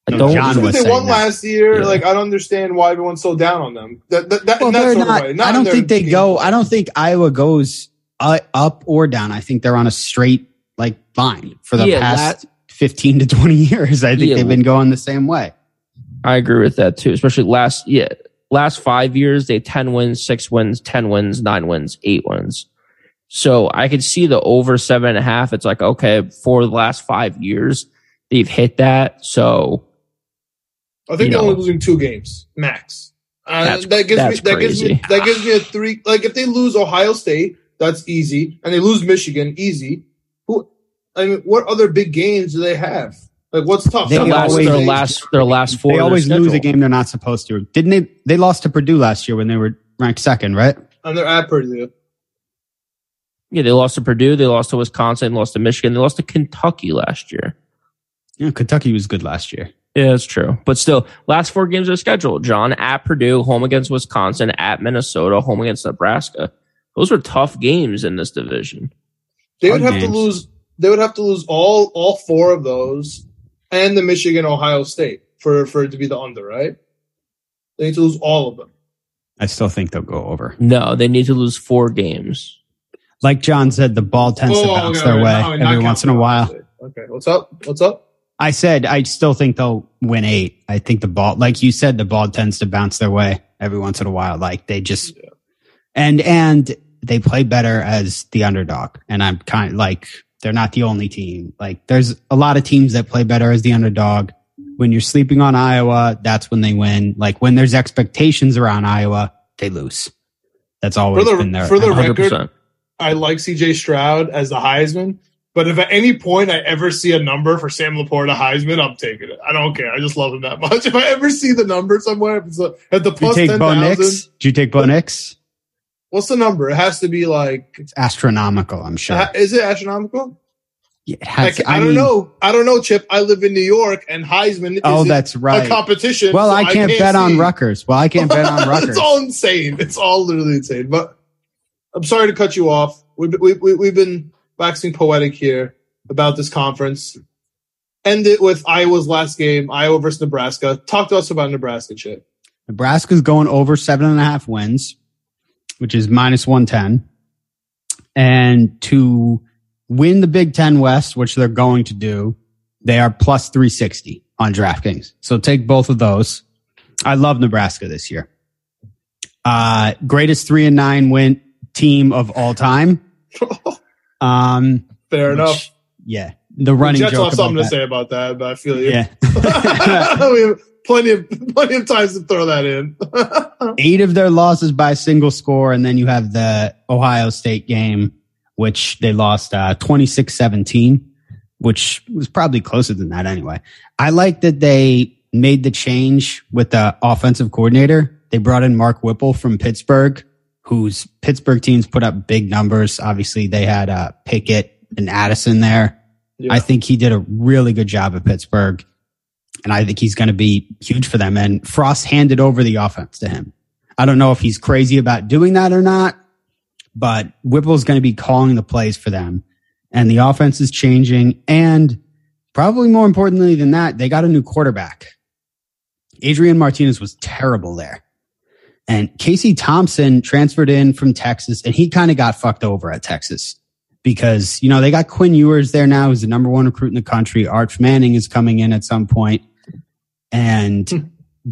I No, don't. John Just was because they won that. last year, Yeah. like I don't understand why everyone's so down on them. That, that, that, Well, in they're not. Not I don't think they game go. I don't think Iowa goes uh, up or down. I think they're on a straight like line for the Yeah, past fifteen to twenty years. I think Yeah. they've been going the same way. I agree with that too. Especially last, yeah, last five years, they had 10 wins, six wins, 10 wins, nine wins, eight wins. So I could see the over seven and a half. It's like, okay, for the last five years, they've hit that. So I think they're only losing two games max. Uh, that gives me that gives me that gives me a three. Like if they lose Ohio State, that's easy, and they lose Michigan, easy. Who? I mean, what other big games do they have? Like what's tough? They their last, always- their last, their last four. they always lose a game they're not supposed to. Didn't they? They lost to Purdue last year when they were ranked second, right? and they're at Purdue. Yeah, they lost to Purdue. They lost to Wisconsin. Lost to Michigan. They lost to Kentucky last year. Yeah, Kentucky was good last year. Yeah, that's true. But still, last four games of the schedule: John at Purdue, home against Wisconsin, at Minnesota, home against Nebraska. Those were tough games in this division. They would Hard have to lose. They would have to lose all all four of those, and the Michigan Ohio State for for it to be the under. Right? They need to lose all of them. I still think they'll go over. No, they need to lose four games. Like John said, the ball tends to Oh, bounce okay, their okay, way no, not every once in a while. Okay, what's up? What's up? I said I still think they'll win eight. I think the ball, like you said, the ball tends to bounce their way every once in a while. Like they just and and they play better as the underdog. And I'm kind of like they're not the only team. Like there's a lot of teams that play better as the underdog. When you're sleeping on Iowa, that's when they win. Like when there's expectations around Iowa, they lose. That's always For the- been their for the Hundred record. I like CJ Stroud as the Heisman, but if at any point I ever see a number for Sam Laporta Heisman, I'm taking it. I don't care. I just love him that much. If I ever see the number somewhere, if it's a, at the Did you take ten Bo Nix? you take Bo Nix? What's the number? It has to be like, It's astronomical, I'm sure. is it astronomical? Yeah, it has- Like, I, don't know. I don't know, Chip. I live in New York, and Heisman Oh, is that's right. a competition. Well, so I can't bet on see. Rutgers. Well, I can't bet on Rutgers. it's all insane. It's all literally insane. But I'm sorry to cut you off. We've, we, we, we've been waxing poetic here about this conference. end it with Iowa's last game, Iowa versus Nebraska. Talk to us about Nebraska, Chip. Nebraska's going over seven and a half wins, which is minus 110. And to win the Big Ten West, which they're going to do, they are plus 360 on DraftKings. So take both of those. I love Nebraska this year. Uh, greatest three and nine win team of all time. Um, Fair which- enough. Yeah. The running Jets will joke have something to that. say about that, but I feel you. Yeah. we have plenty of plenty of times to throw that in. eight of their losses by single score. And then you have the Ohio State game, which they lost uh, 26 17, which was probably closer than that anyway. I like that they made the change with the offensive coordinator. They brought in Mark Whipple from Pittsburgh, whose Pittsburgh teams put up big numbers. Obviously, they had uh, Pickett and Addison there. I think he did a really good job at Pittsburgh. And I think he's going to be huge for them. And Frost handed over the offense to him. I don't know if he's crazy about doing that or not, but Whipple's going to be calling the plays for them. And the offense is changing. And probably more importantly than that, they got a new quarterback. Adrian Martinez was terrible there. And Casey Thompson transferred in from Texas and he kind of got fucked over at Texas because, you know, they got Quinn Ewers there now, who's the number one recruit in the country. Arch Manning is coming in at some point. And hmm.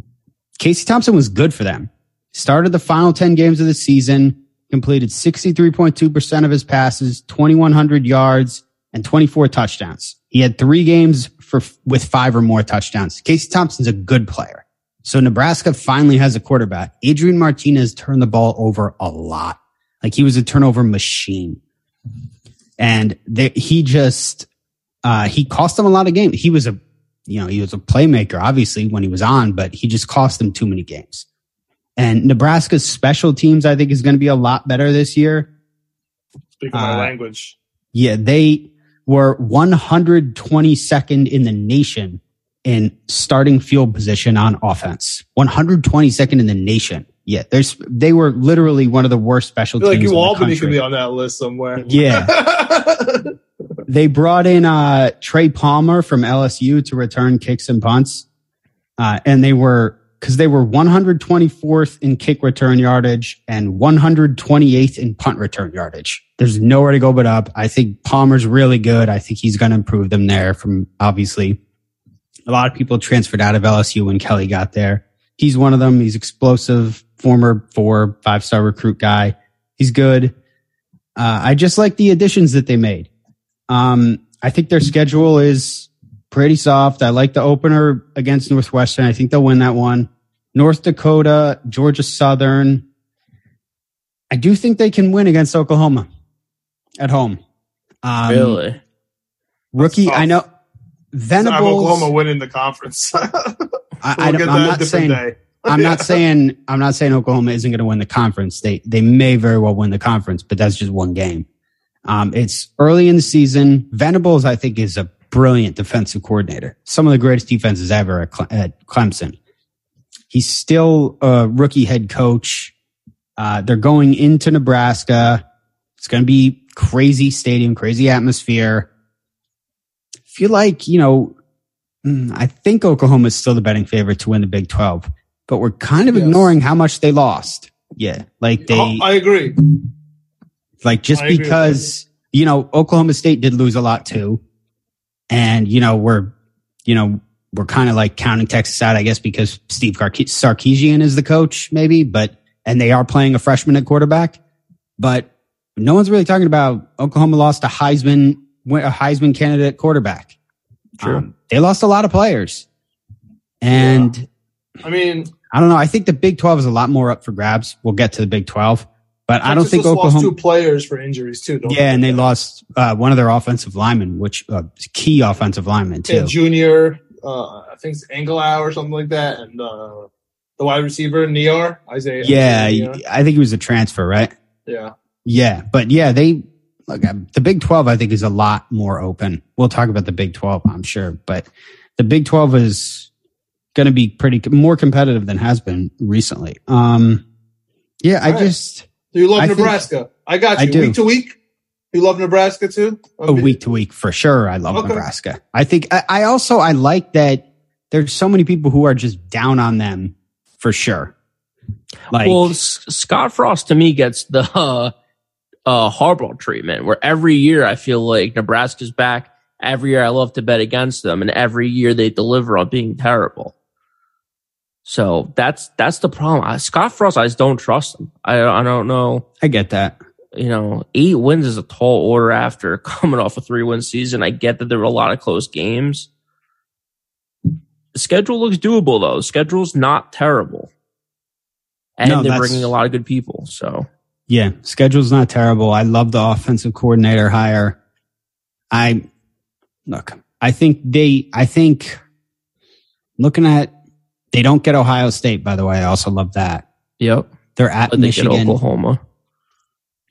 Casey Thompson was good for them. Started the final 10 games of the season, completed 63.2% of his passes, 2,100 yards, and 24 touchdowns. He had three games for with five or more touchdowns. Casey Thompson's a good player. So Nebraska finally has a quarterback. Adrian Martinez turned the ball over a lot. Like he was a turnover machine. And they, he just, uh, he cost them a lot of games. He was a, you know, he was a playmaker, obviously, when he was on, but he just cost them too many games. And Nebraska's special teams, I think, is going to be a lot better this year. Speaking my Uh, language. Yeah, they were 122nd in the nation in starting field position on offense. 122nd in the nation. Yeah, there's they were literally one of the worst special feel like teams. you Albany be on that list somewhere. Yeah. they brought in uh, Trey Palmer from LSU to return kicks and punts, uh, and they were because they were 124th in kick return yardage and 128th in punt return yardage. There's nowhere to go but up. I think Palmer's really good. I think he's going to improve them there. From obviously, a lot of people transferred out of LSU when Kelly got there. He's one of them. He's explosive, former four, five star recruit guy. He's good. Uh, I just like the additions that they made. Um, I think their schedule is pretty soft. I like the opener against Northwestern. I think they'll win that one. North Dakota, Georgia Southern. I do think they can win against Oklahoma at home. Um, really? Rookie. I know. I have Venables. Oklahoma winning the conference. I, I we'll get I'm not saying. day. I'm not saying I'm not saying Oklahoma isn't going to win the conference. They they may very well win the conference, but that's just one game. Um, it's early in the season. Venables, I think, is a brilliant defensive coordinator. Some of the greatest defenses ever at, Cle- at Clemson. He's still a rookie head coach. Uh, they're going into Nebraska. It's going to be crazy stadium, crazy atmosphere. I feel like you know. Mm, I think Oklahoma is still the betting favorite to win the Big Twelve but we're kind of Yes. ignoring how much they lost. Yeah. Like they, Oh, I agree. like just I agree because, you know, Oklahoma State did lose a lot too. And, you know, we're, you know, we're kind of like counting Texas out, I guess, because Steve Sarke- Sarkisian is the coach, maybe, but, and they are playing a freshman at quarterback, but no one's really talking about Oklahoma lost a Heisman, a Heisman candidate quarterback. True. Um, they lost a lot of players. And, I mean, I don't know. I think the Big 12 is a lot more up for grabs. We'll get to the Big 12, but I don't think just Oklahoma. lost two players for injuries too. Don't yeah, and they forget. lost uh, one of their offensive linemen, which uh, key offensive lineman Yeah, too. junior. Uh, I think it's Angelau or something like that, and uh, the wide receiver Neor Isaiah. Yeah, Isaiah I think he was a transfer, right? yeah. Yeah, but yeah, they look. uh, The Big 12, I think, is a lot more open. We'll talk about the Big 12, I'm sure, but the Big 12 is going to be pretty more competitive than has been recently. Um, yeah, I Right. just So you love I think- Nebraska. I got I you. do. Week to week, You love Nebraska too? a week to week for sure. I love Okay. Nebraska. I think I, I also I like that there's so many people who are just down on them for sure. Like well, S- Scott Frost to me gets the uh, uh, Harbaugh treatment, where every year I feel like Nebraska's back. Every year I love to bet against them, and every year they deliver on being terrible. So that's that's the problem. I, Scott Frost, I just don't trust him. I I don't know. I get that. You know, eight wins is a tall order after coming off a three win season. I get that there were a lot of close games. The schedule looks doable though. The schedule's not terrible, and No, they're bringing a lot of good people. So. Yeah, schedule's not terrible. I love the offensive coordinator hire. I look, I think they, I think looking at, they don't get Ohio State, by the way. I also love that. Yep. They're at But they get Michigan. Oklahoma.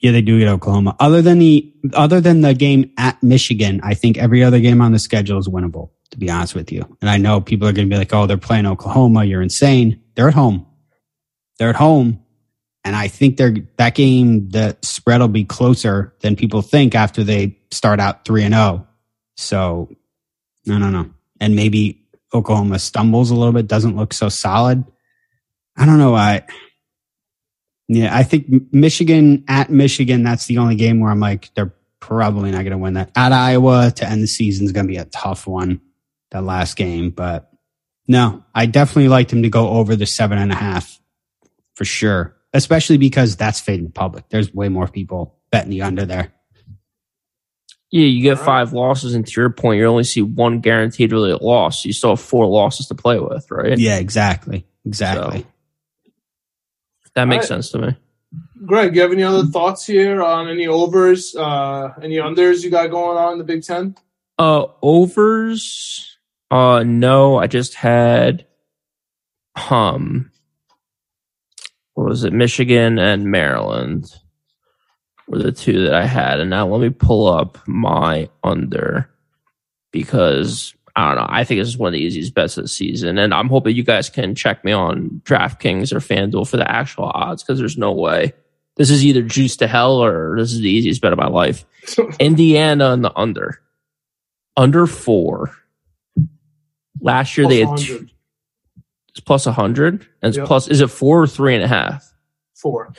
Yeah, they do get Oklahoma. Other than the, other than the game at Michigan, I think every other game on the schedule is winnable, to be honest with you. And I know people are going to be like, oh, they're playing Oklahoma. You're insane. They're at home. They're at home. And I think they're that game, the spread will be closer than people think after they start out three and zero. So I don't know. And maybe Oklahoma stumbles a little bit, doesn't look so solid. I don't know. I yeah, I think Michigan at Michigan. That's the only game where I'm like, they're probably not going to win that. At Iowa to end the season is going to be a tough one. That last game, but no, I definitely liked him to go over the seven and a half for sure especially because that's fading the public. There's way more people betting the under there. Yeah, you get five losses, and to your point, you only see one guaranteed really loss. You still have four losses to play with, right? Yeah, exactly. Exactly. That makes All right. sense to me. Greg, you have any other thoughts here on any overs, uh, any unders you got going on in the Big Ten? Uh, overs. Uh, no, I just had, um, what was it? Michigan and Maryland were the two that I had. And now let me pull up my under because I don't know. I think this is one of the easiest bets of the season. And I'm hoping you guys can check me on DraftKings or FanDuel for the actual odds because there's no way. This is either juice to hell or this is the easiest bet of my life. Indiana and the under. Under four. Last year they had Plus two, 100. It's plus 100 and it's Yep. plus is it four or three and a half? Four.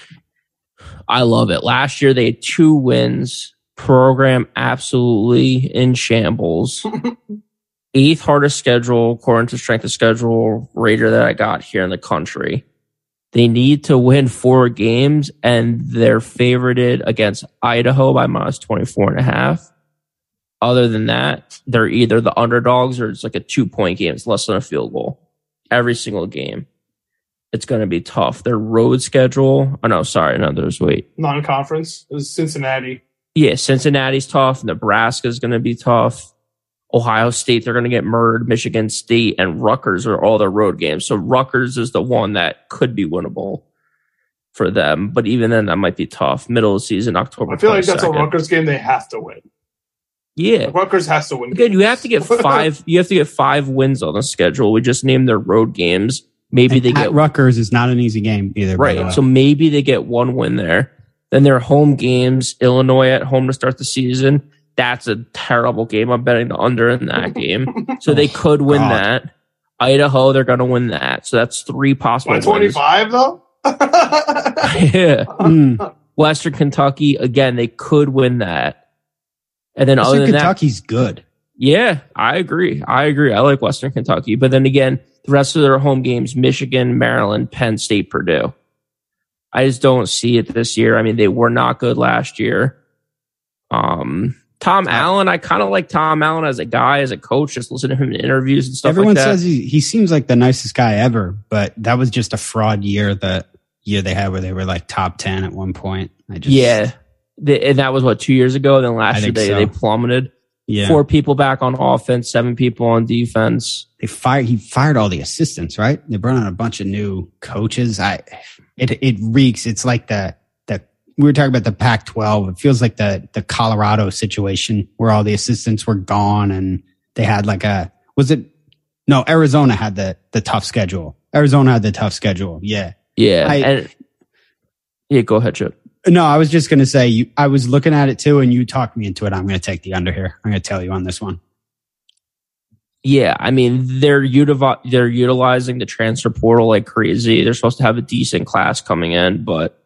i love it. Last year they had two wins. Program absolutely in shambles. Eighth hardest schedule according to strength of schedule rater that i got here in the country. They need to win four games and they're favorited against idaho by minus 24 and a half. Other than that they're either the underdogs or it's like a two point game. It's less than a field goal every single game. It's going to be tough. Their road schedule. Oh no, sorry, no, there's wait. Non-conference. It was Cincinnati. Yeah, Cincinnati's tough. Nebraska's going to be tough. Ohio State, they're going to get murdered. Michigan State and Rutgers are all their road games. So Rutgers is the one that could be winnable for them. But even then, that might be tough. Middle of season, October. I feel like that's a 22nd. Rutgers game they have to win. Yeah. Rutgers has to win. Again, you have to get five. you have to get five wins on the schedule. We just named their road games. Maybe And they at get Rutgers is not an easy game either. by the way. Right. So maybe they get one win there. Then their home games, Illinois at home to start the season. That's a terrible game. I'm betting the under in that game. So they could win God. that. Idaho, they're going to win that. So that's three possible By wins. 25 though? yeah. Mm. Western Kentucky, again, they could win that. And then other Western than that, Kentucky's good. yeah, I agree. I agree. I like Western Kentucky. But then again, the rest of their home games, Michigan, Maryland, Penn State, Purdue. I just don't see it this year. I mean, they were not good last year. Um, Tom Allen, I kind of like Tom Allen as a guy, as a coach, just listen to him in interviews and stuff Everyone like that. says he, he seems like the nicest guy ever, but that was just a fraud year. The year they had where they were like top ten at one point. I just yeah. The, and that was what, two years ago? Then last year they, so. they plummeted. yeah. Four people back on offense, seven people on defense. they fired he fired all the assistants, right? They brought on a bunch of new coaches. I it it reeks. It's like the the we were talking about the Pac twelve. It feels like the the Colorado situation where all the assistants were gone and they had like a was it no Arizona had the the tough schedule. Arizona had the tough schedule. Yeah. Yeah. I- and, yeah, go ahead, Chip. No, I was just going to say you. I was looking at it too, and you talked me into it. I'm going to take the under here. I'm going to tell you on this one. Yeah, I mean they're util- they're utilizing the transfer portal like crazy. They're supposed to have a decent class coming in, but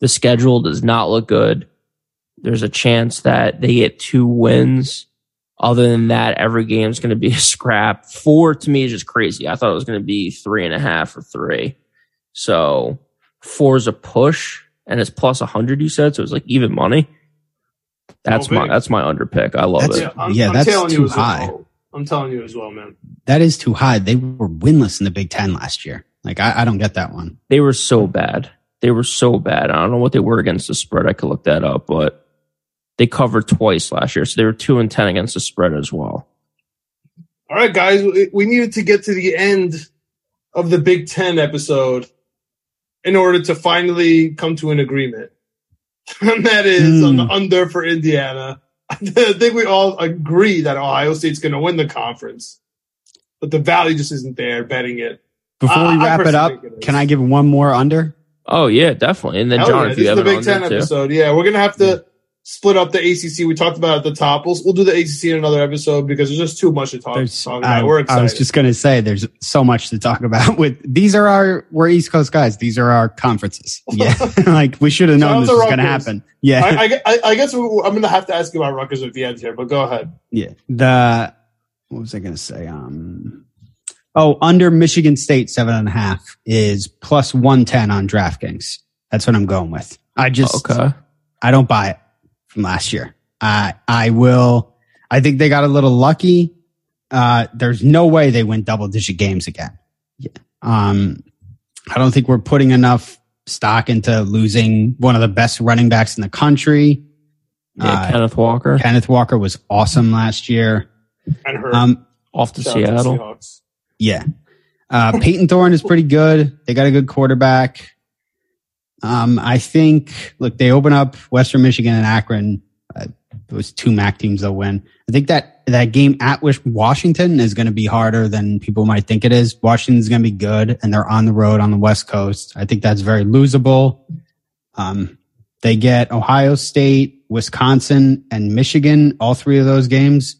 the schedule does not look good. There's a chance that they get two wins. Other than that, every game is going to be a scrap. Four to me is just crazy. I thought it was going to be three and a half or three. So four is a push, and it's plus a hundred. You said so. It's like even money. That's Oh, my big. that's my under pick. I love That's- it. Yeah, I'm, Yeah, I'm that's telling too you as high. well. I'm telling you as well, man. That is too high. They were winless in the Big Ten last year. Like I, I don't get that one. They were so bad. They were so bad. I don't know what they were against the spread. I could look that up, but they covered twice last year, so they were two and ten against the spread as well. All right, guys, we- we needed to get to the end of the Big Ten episode in order to finally come to an agreement. And that is hmm. on the under for Indiana. I think we all agree that Ohio State's going to win the conference, but the value just isn't there betting it. Before I- we I wrap it up, think it is. can I give one more under? Oh yeah, definitely. And then Hell John, yeah, if this you is have the an Big Ten under too. episode. Yeah, we're going to have to split up the ACC. We talked about at the top. We'll, we'll do the ACC in another episode because there's just too much to talk, There's, talk I, about. We're I was just going to say, there's so much to talk about. With these are our we're East Coast guys. These are our conferences. Yeah, like we should have known this to was going to happen. Yeah, I, I, I- I guess we, I'm going to have to ask you about Rutgers at the end here, but go ahead. Yeah. The what was I going to say? Um. Oh, under Michigan State seven and a half is plus one ten on DraftKings. That's what I'm going with. I just Okay. I don't buy it from last year. I I will. I think they got a little lucky. Uh, there's no way they win double digit games again. Yeah. Um, I don't think we're putting enough stock into losing one of the best running backs in the country. Yeah, Uh, Kenneth Walker Kenneth Walker was awesome last year. And her. Um, off to Shout to Seattle. Seahawks. yeah. Uh, Payton Thorne is pretty good. They got a good quarterback. Um, I think, look, they open up Western Michigan and Akron. Uh, those two MAC teams they'll win. I think that that game at Washington is going to be harder than people might think it is. Washington's going to be good and they're on the road on the West Coast. I think that's very losable. Um, they get Ohio State, Wisconsin, and Michigan. All three of those games.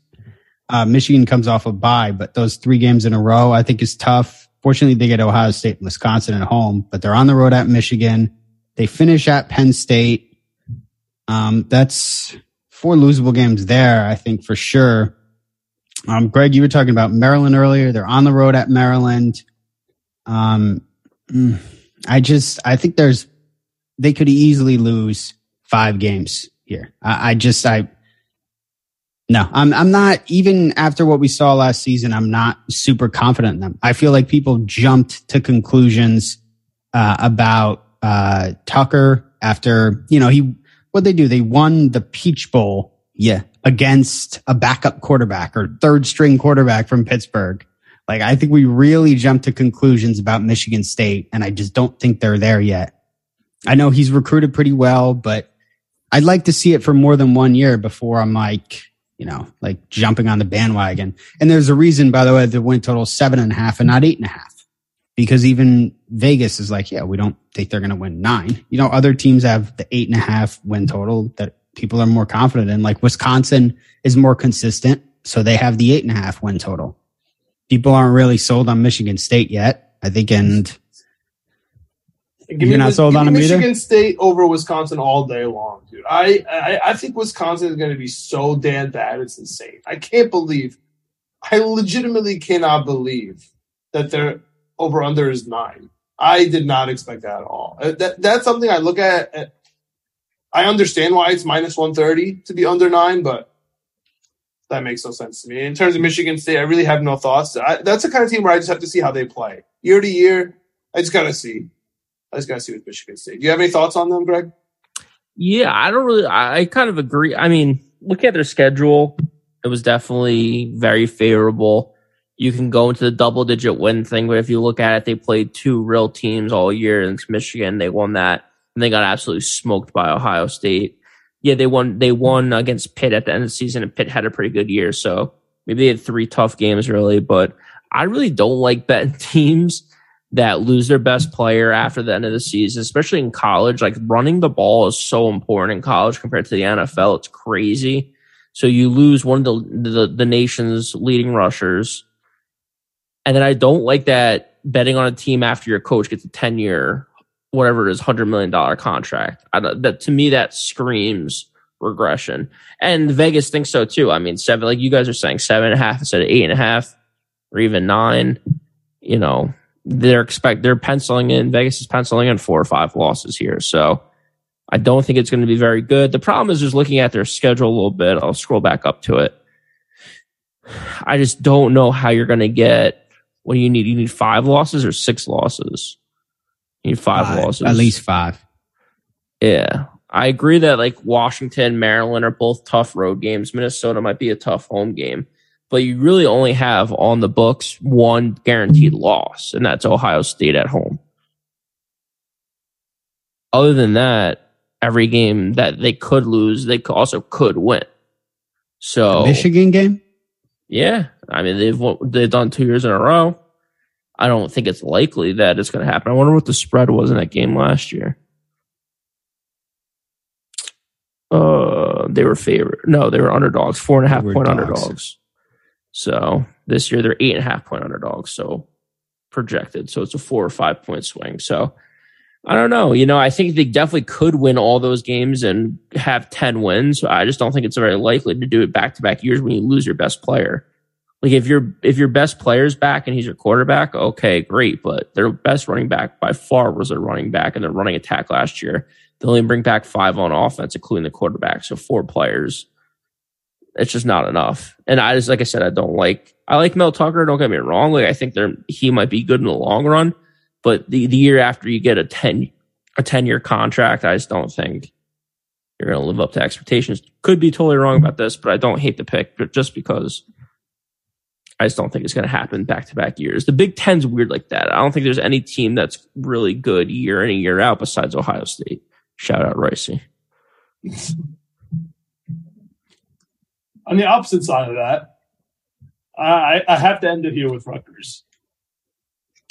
Uh, Michigan comes off a bye, but those three games in a row, I think is tough. Fortunately, they get Ohio State and Wisconsin at home, but they're on the road at Michigan. They finish at Penn State. Um, that's four losable games there, I think for sure. Um, Greg, you were talking about Maryland earlier. They're on the road at Maryland. Um, mm, I just, I think there's, they could easily lose five games here. I, I just, I, no, I'm, I'm not even after what we saw last season. I'm not super confident in them. I feel like people jumped to conclusions, uh, about, uh, Tucker after, you know, he, what they do, they won the Peach Bowl. Yeah. Against a backup quarterback or third string quarterback from Pittsburgh. Like, I think we really jumped to conclusions about Michigan State, and I just don't think they're there yet. I know he's recruited pretty well, but I'd like to see it for more than one year before I'm like, you know, like jumping on the bandwagon. And there's a reason, by the way, the win total seven and a half and not eight and a half, because even Vegas is like, yeah, we don't think they're going to win nine. You know, other teams have the eight and a half win total that people are more confident in. Like Wisconsin is more consistent, so they have the eight and a half win total. People aren't really sold on Michigan State yet, I think, and Give You're not sold on them either? Michigan State over Wisconsin all day long, dude. I I, I think Wisconsin is going to be so damn bad. It's insane. I can't believe. I legitimately cannot believe that their over under is nine. I did not expect that at all. Uh, That that's something I look at. at I understand why it's minus one thirty to be under nine, but that makes no sense to me. In terms of Michigan State, I really have no thoughts. I, that's the kind of team where I just have to see how they play year to year. I just gotta see. I just gotta see with Michigan State. Do you have any thoughts on them, Greg? Yeah, I don't really. I kind of agree. I mean, looking at their schedule, it was definitely very favorable. You can go into the double digit win thing, but if you look at it, they played two real teams all year. And Michigan. They won that, and they got absolutely smoked by Ohio State. Yeah, they won. They won against Pitt at the end of the season, and Pitt had a pretty good year. So maybe they had three tough games, really. But I really don't like betting teams that lose their best player after the end of the season, especially in college. Like running the ball is so important in college compared to the NFL. It's crazy. So you lose one of the, the, the nation's leading rushers. And then I don't like that betting on a team after your coach gets a 10 year, whatever it is, $100 million contract. I, that to me, that screams regression. And Vegas thinks so too. I mean, seven, like you guys are saying, seven and a half instead of eight and a half or even nine. You know, they're expect they're penciling in Vegas is penciling in four or five losses here. So I don't think it's going to be very good. The problem is just looking at their schedule a little bit. I'll scroll back up to it. I just don't know how you're going to get what do you need? You need five losses or six losses? You need five, five losses. At least five. Yeah. I agree that like Washington, Maryland are both tough road games. Minnesota might be a tough home game, but you really only have on the books one guaranteed loss, and that's Ohio State at home. Other than that, every game that they could lose, they also could win. So the Michigan game, yeah, I mean they've they've done two years in a row. I don't think it's likely that it's going to happen. I wonder what the spread was in that game last year. Uh, they were favorite. No, they were underdogs, four and a half point dogs. underdogs. So this year they're eight and a half point underdogs. So projected. So it's a four or five point swing. So I don't know. You know, I think they definitely could win all those games and have 10 wins. I just don't think it's very likely to do it back to back years when you lose your best player. Like if your if your best player's back and he's your quarterback, okay, great. But their best running back by far was their running back and their running attack last year. They only bring back five on offense, including the quarterback. So four players. It's just not enough. And I just, like I said, I don't like, I like Mel Tucker. Don't get me wrong. Like I think they're, he might be good in the long run, but the, the year after you get a 10, a 10 year contract, I just don't think you're going to live up to expectations. Could be totally wrong about this, but I don't hate the pick just because I just don't think it's going to happen back to back years. The Big Ten's weird like that. I don't think there's any team that's really good year in and year out besides Ohio State. Shout out Ricey. On the opposite side of that, I, I have to end it here with Rutgers.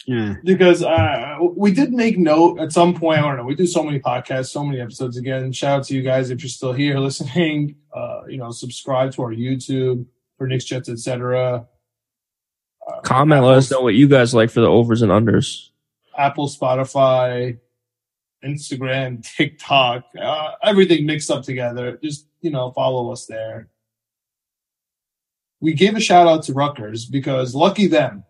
Yeah. Because uh, we did make note at some point. I don't know. We do so many podcasts, so many episodes. Again, shout out to you guys if you're still here listening. Uh, you know, subscribe to our YouTube for Knicks Jets, etc. Comment, let us know what you guys like for the overs and unders. Apple, Spotify, Instagram, TikTok, uh, everything mixed up together. Just, you know, follow us there. We gave a shout out to Rutgers because lucky them.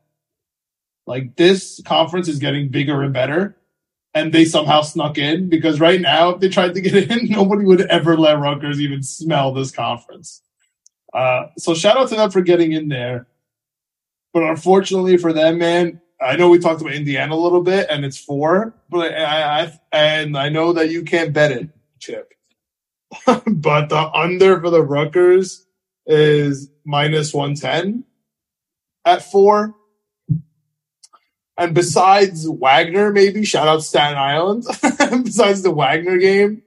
Like this conference is getting bigger and better. And they somehow snuck in because right now, if they tried to get in, nobody would ever let Rutgers even smell this conference. Uh, so shout out to them for getting in there. But unfortunately for them, man, I know we talked about Indiana a little bit, and it's four, but I, I and I know that you can't bet it, Chip. but the under for the Rutgers is minus one ten at four. And besides Wagner, maybe shout out Staten Island. besides the Wagner game,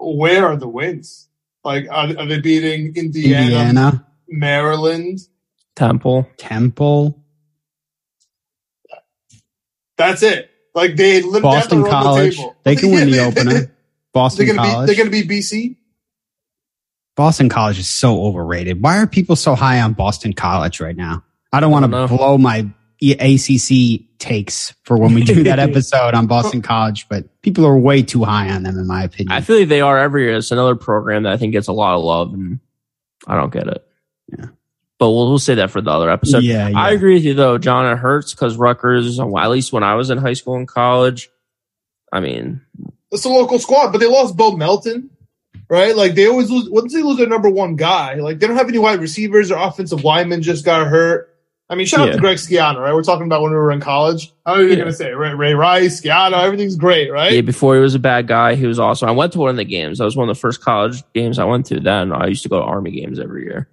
where are the wins? Like, are, are they beating Indiana, Indiana, Maryland, Temple, Temple? That's it. Like they live Boston College. The they can win the opener. Boston they're College. Be, they're going to be BC. Boston College is so overrated. Why are people so high on Boston College right now? I don't want to blow my ACC takes for when we do that episode on Boston College, but people are way too high on them, in my opinion. I feel like they are every year. It's another program that I think gets a lot of love, and I don't get it. Yeah but we'll, we'll say that for the other episode. Yeah, yeah. I agree with you though, John. It hurts because Rutgers, at least when I was in high school and college, I mean, it's a local squad, but they lost Bo Melton, right? Like they always lose. Once they lose their number one guy, like they don't have any wide receivers. Their offensive lineman just got hurt. I mean, shout yeah. out to Greg Schiano, right? We're talking about when we were in college. How are you yeah. going to say Ray, Ray Rice, Schiano? Everything's great, right? Yeah. Before he was a bad guy, he was awesome. I went to one of the games. That was one of the first college games I went to. Then I used to go to Army games every year.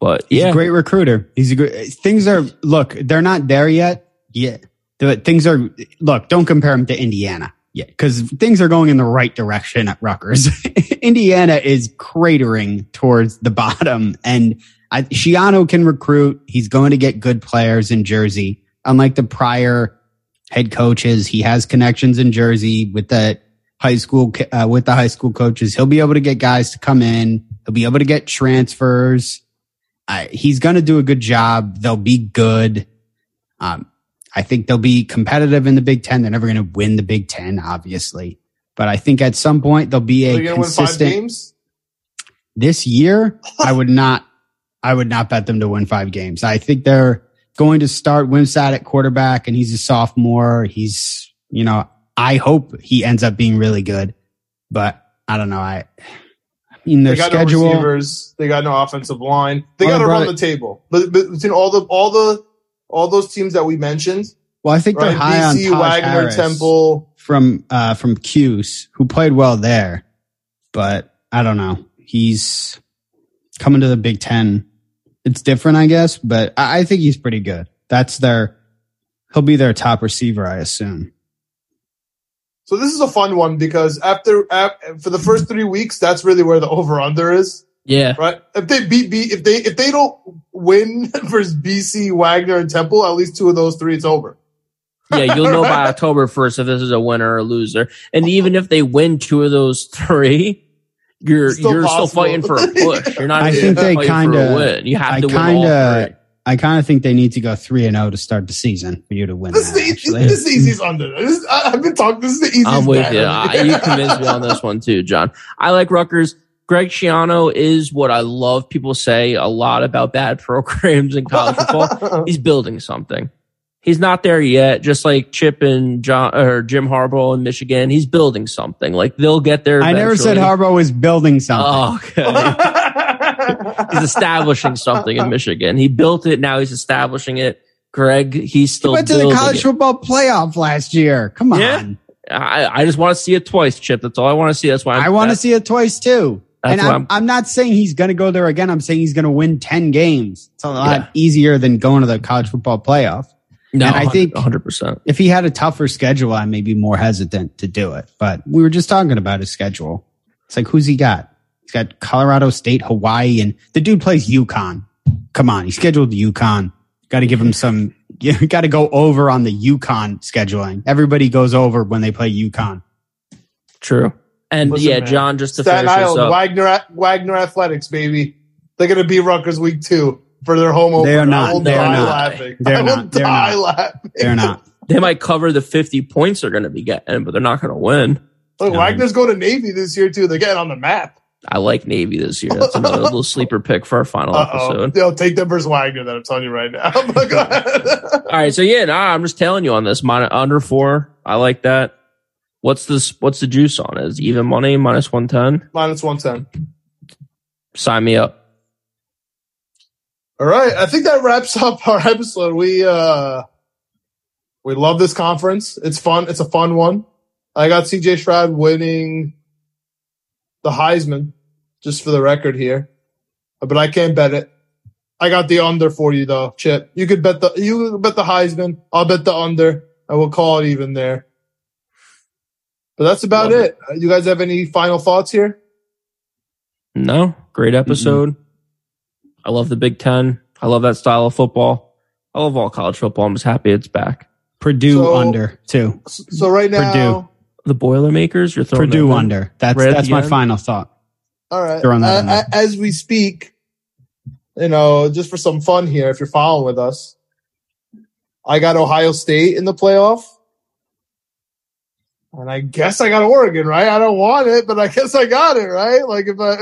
But he's yeah, a great recruiter. He's a great. Things are look, they're not there yet. Yeah, things are look. Don't compare him to Indiana yet because things are going in the right direction at Rutgers. Indiana is cratering towards the bottom, and I, Schiano can recruit. He's going to get good players in Jersey. Unlike the prior head coaches, he has connections in Jersey with the high school uh, with the high school coaches. He'll be able to get guys to come in. He'll be able to get transfers. Uh, he's going to do a good job. They'll be good. Um, I think they'll be competitive in the Big Ten. They're never going to win the Big Ten, obviously, but I think at some point they'll be a consistent. This year, I would not. I would not bet them to win five games. I think they're going to start Wimsatt at quarterback, and he's a sophomore. He's, you know, I hope he ends up being really good, but I don't know. I, I mean, their they got schedule. No receivers, they got no offensive line. They got to run the table. But, but between all the all the all those teams that we mentioned, Well, I think right? they're high on Taj Wagner, Harris Temple. from uh, from Cuse, who played well there, but I don't know. He's coming to the Big Ten. It's different, I guess, but I, I think he's pretty good. That's their. He'll be their top receiver, I assume. So this is a fun one because after, af for the first three weeks, that's really where the over under is. Yeah. Right. If they beat B, if they if they don't win versus BC, Wagner, and Temple, at least two of those three, it's over. Yeah, you'll know by October 1st if this is a winner or a loser. And even if they win two of those three, you're Still you're still fighting for a push. You're not I think they kind of. win. You have I to win kind all three. Of. I kind of think they need to go three and zero to start the season for you to win. This is that, the, e- actually. this is the easiest under. This is, I, I've been talking. This is the easiest. I'm with you. I, you convinced me on this one too, John. I like Rutgers. Greg Schiano is what I love. People say a lot about bad programs in college football. He's building something. He's not there yet, just like Chip and John or Jim Harbaugh in Michigan. He's building something. Like they'll get there. I never said. Harbaugh was building something. Oh, okay. He's establishing something in Michigan. He built it. Now he's establishing it. Greg, he's he still went to the college it. football playoff last year. Come on. Yeah. I, I just want to see it twice, Chip. That's all I want to see. That's why I'm, I want to see it twice too. And I'm, I'm- I'm not saying he's going to go there again. I'm saying he's going to win 10 games. It's a lot Yeah. easier than going to the college football playoff. No, and I think 100%. if he had a tougher schedule, I may be more hesitant to do it. But we were just talking about his schedule. It's like, who's he got? He's got Colorado State, Hawaii, and the dude plays UConn. Come on. He scheduled UConn. Got to give him some, you got to go over on the UConn scheduling. Everybody goes over when they play UConn. True. And Listen, yeah, man. John, just to Staten finish this Island, up. Wagner, Wagner Athletics, baby. They're going to beat Rutgers week two for their home opener. They are not. I will They are not. laughing. They're I not. They're not. laughing. They're not. They might cover the 50 points they're going to be getting, but they're not going to win. Look, Wagner's going to Navy this year too. They're getting on the map. I like Navy this year. That's another little sleeper pick for our final Uh oh. episode. They'll take them versus Wagner. That I'm telling you right now. All right. So yeah, nah, I'm just telling you on this. Min- under four. I like that. What's this? What's the juice on Is even money minus 110? Minus one ten. Sign me up. All right. I think that wraps up our episode. We uh we love this conference. It's fun. It's a fun one. I got CJ Stroud winning the Heisman, just for the record here. But I can't bet it. I got the under for you though, Chip. You could bet the you could bet the Heisman. I'll bet the under. I will call it even there. But that's about Love it. Uh, You guys have any final thoughts here? No, great episode. I love the Big Ten. I love that style of football. I love all college football. I'm just happy it's back. Purdue So- under too. So right now, Purdue. The Boilermakers, you're throwing Purdue that in? under. That's Right that's my end? final thought. All right. Throwing that Uh, in as we speak, you know, just for some fun here, if you're following with us, I got Ohio State in the playoff. And I guess I got Oregon, right? I don't want it, but I guess I got it, right? Like if I,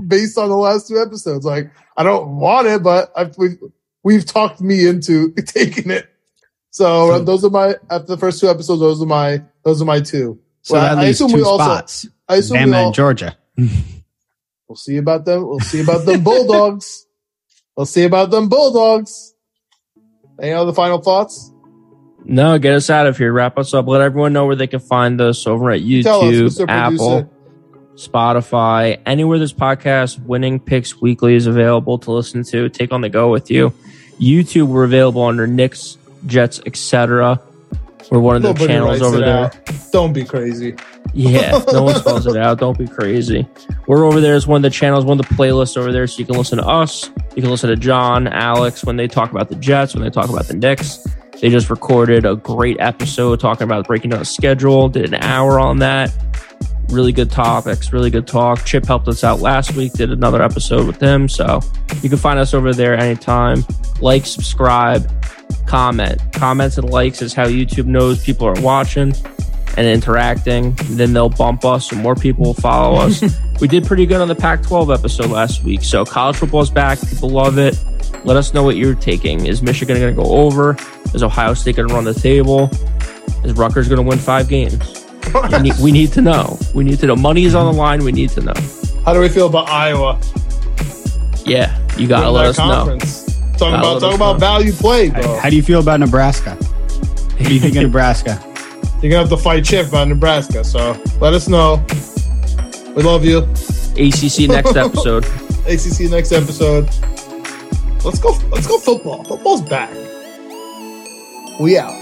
based on the last two episodes, like I don't want it, but I've, we've, we've talked me into taking it. So, So- those are my, after the first two episodes, those are my, those are my two. So Well, that I leaves assume two we also- spots. I assume we Bama all, and Georgia. We'll see about them. We'll see about them Bulldogs. We'll see about them Bulldogs. Any other final thoughts? No, get us out of here. Wrap us up. Let everyone know where they can find us over at Tell us, YouTube, Apple, Spotify, anywhere this podcast, Winning Picks Weekly, is available to listen to. Take on the go with you. YouTube, we're available under Knicks, Jets, etc. We're one of the channels over there. out. Don't be crazy. Yeah, no one spells it out. Don't be crazy. We're over there as one of the channels, one of the playlists over there, so you can listen to us, You can listen to John, Alex when they talk about the Jets, when they talk about the Knicks. They just recorded a great episode talking about breaking down the schedule, did an hour on that. Really good topics, really good talk. Chip helped us out last week, did another episode with them. So you can find us over there anytime. Like, subscribe, comment. Comments and likes is how YouTube knows people are watching and interacting. Then they'll bump us, so more people will follow us. we did pretty good on the Pac 12 episode last week. So college football's back. People love it. Let us know what you're taking. Is Michigan going to go over? Is Ohio State going to run the table? Is Rutgers going to win five games? We, need, we need to know. We need to know. Money is on the line. We need to know. How do we feel about Iowa? Yeah, you got to let us conference? know. Talking about let talking about know. value play, bro. How do you feel about Nebraska? What do you think of Nebraska? You're gonna have to fight Chip about Nebraska. So let us know. We love you. ACC next episode. ACC next episode. Let's go. Let's go football. Football's back. We out.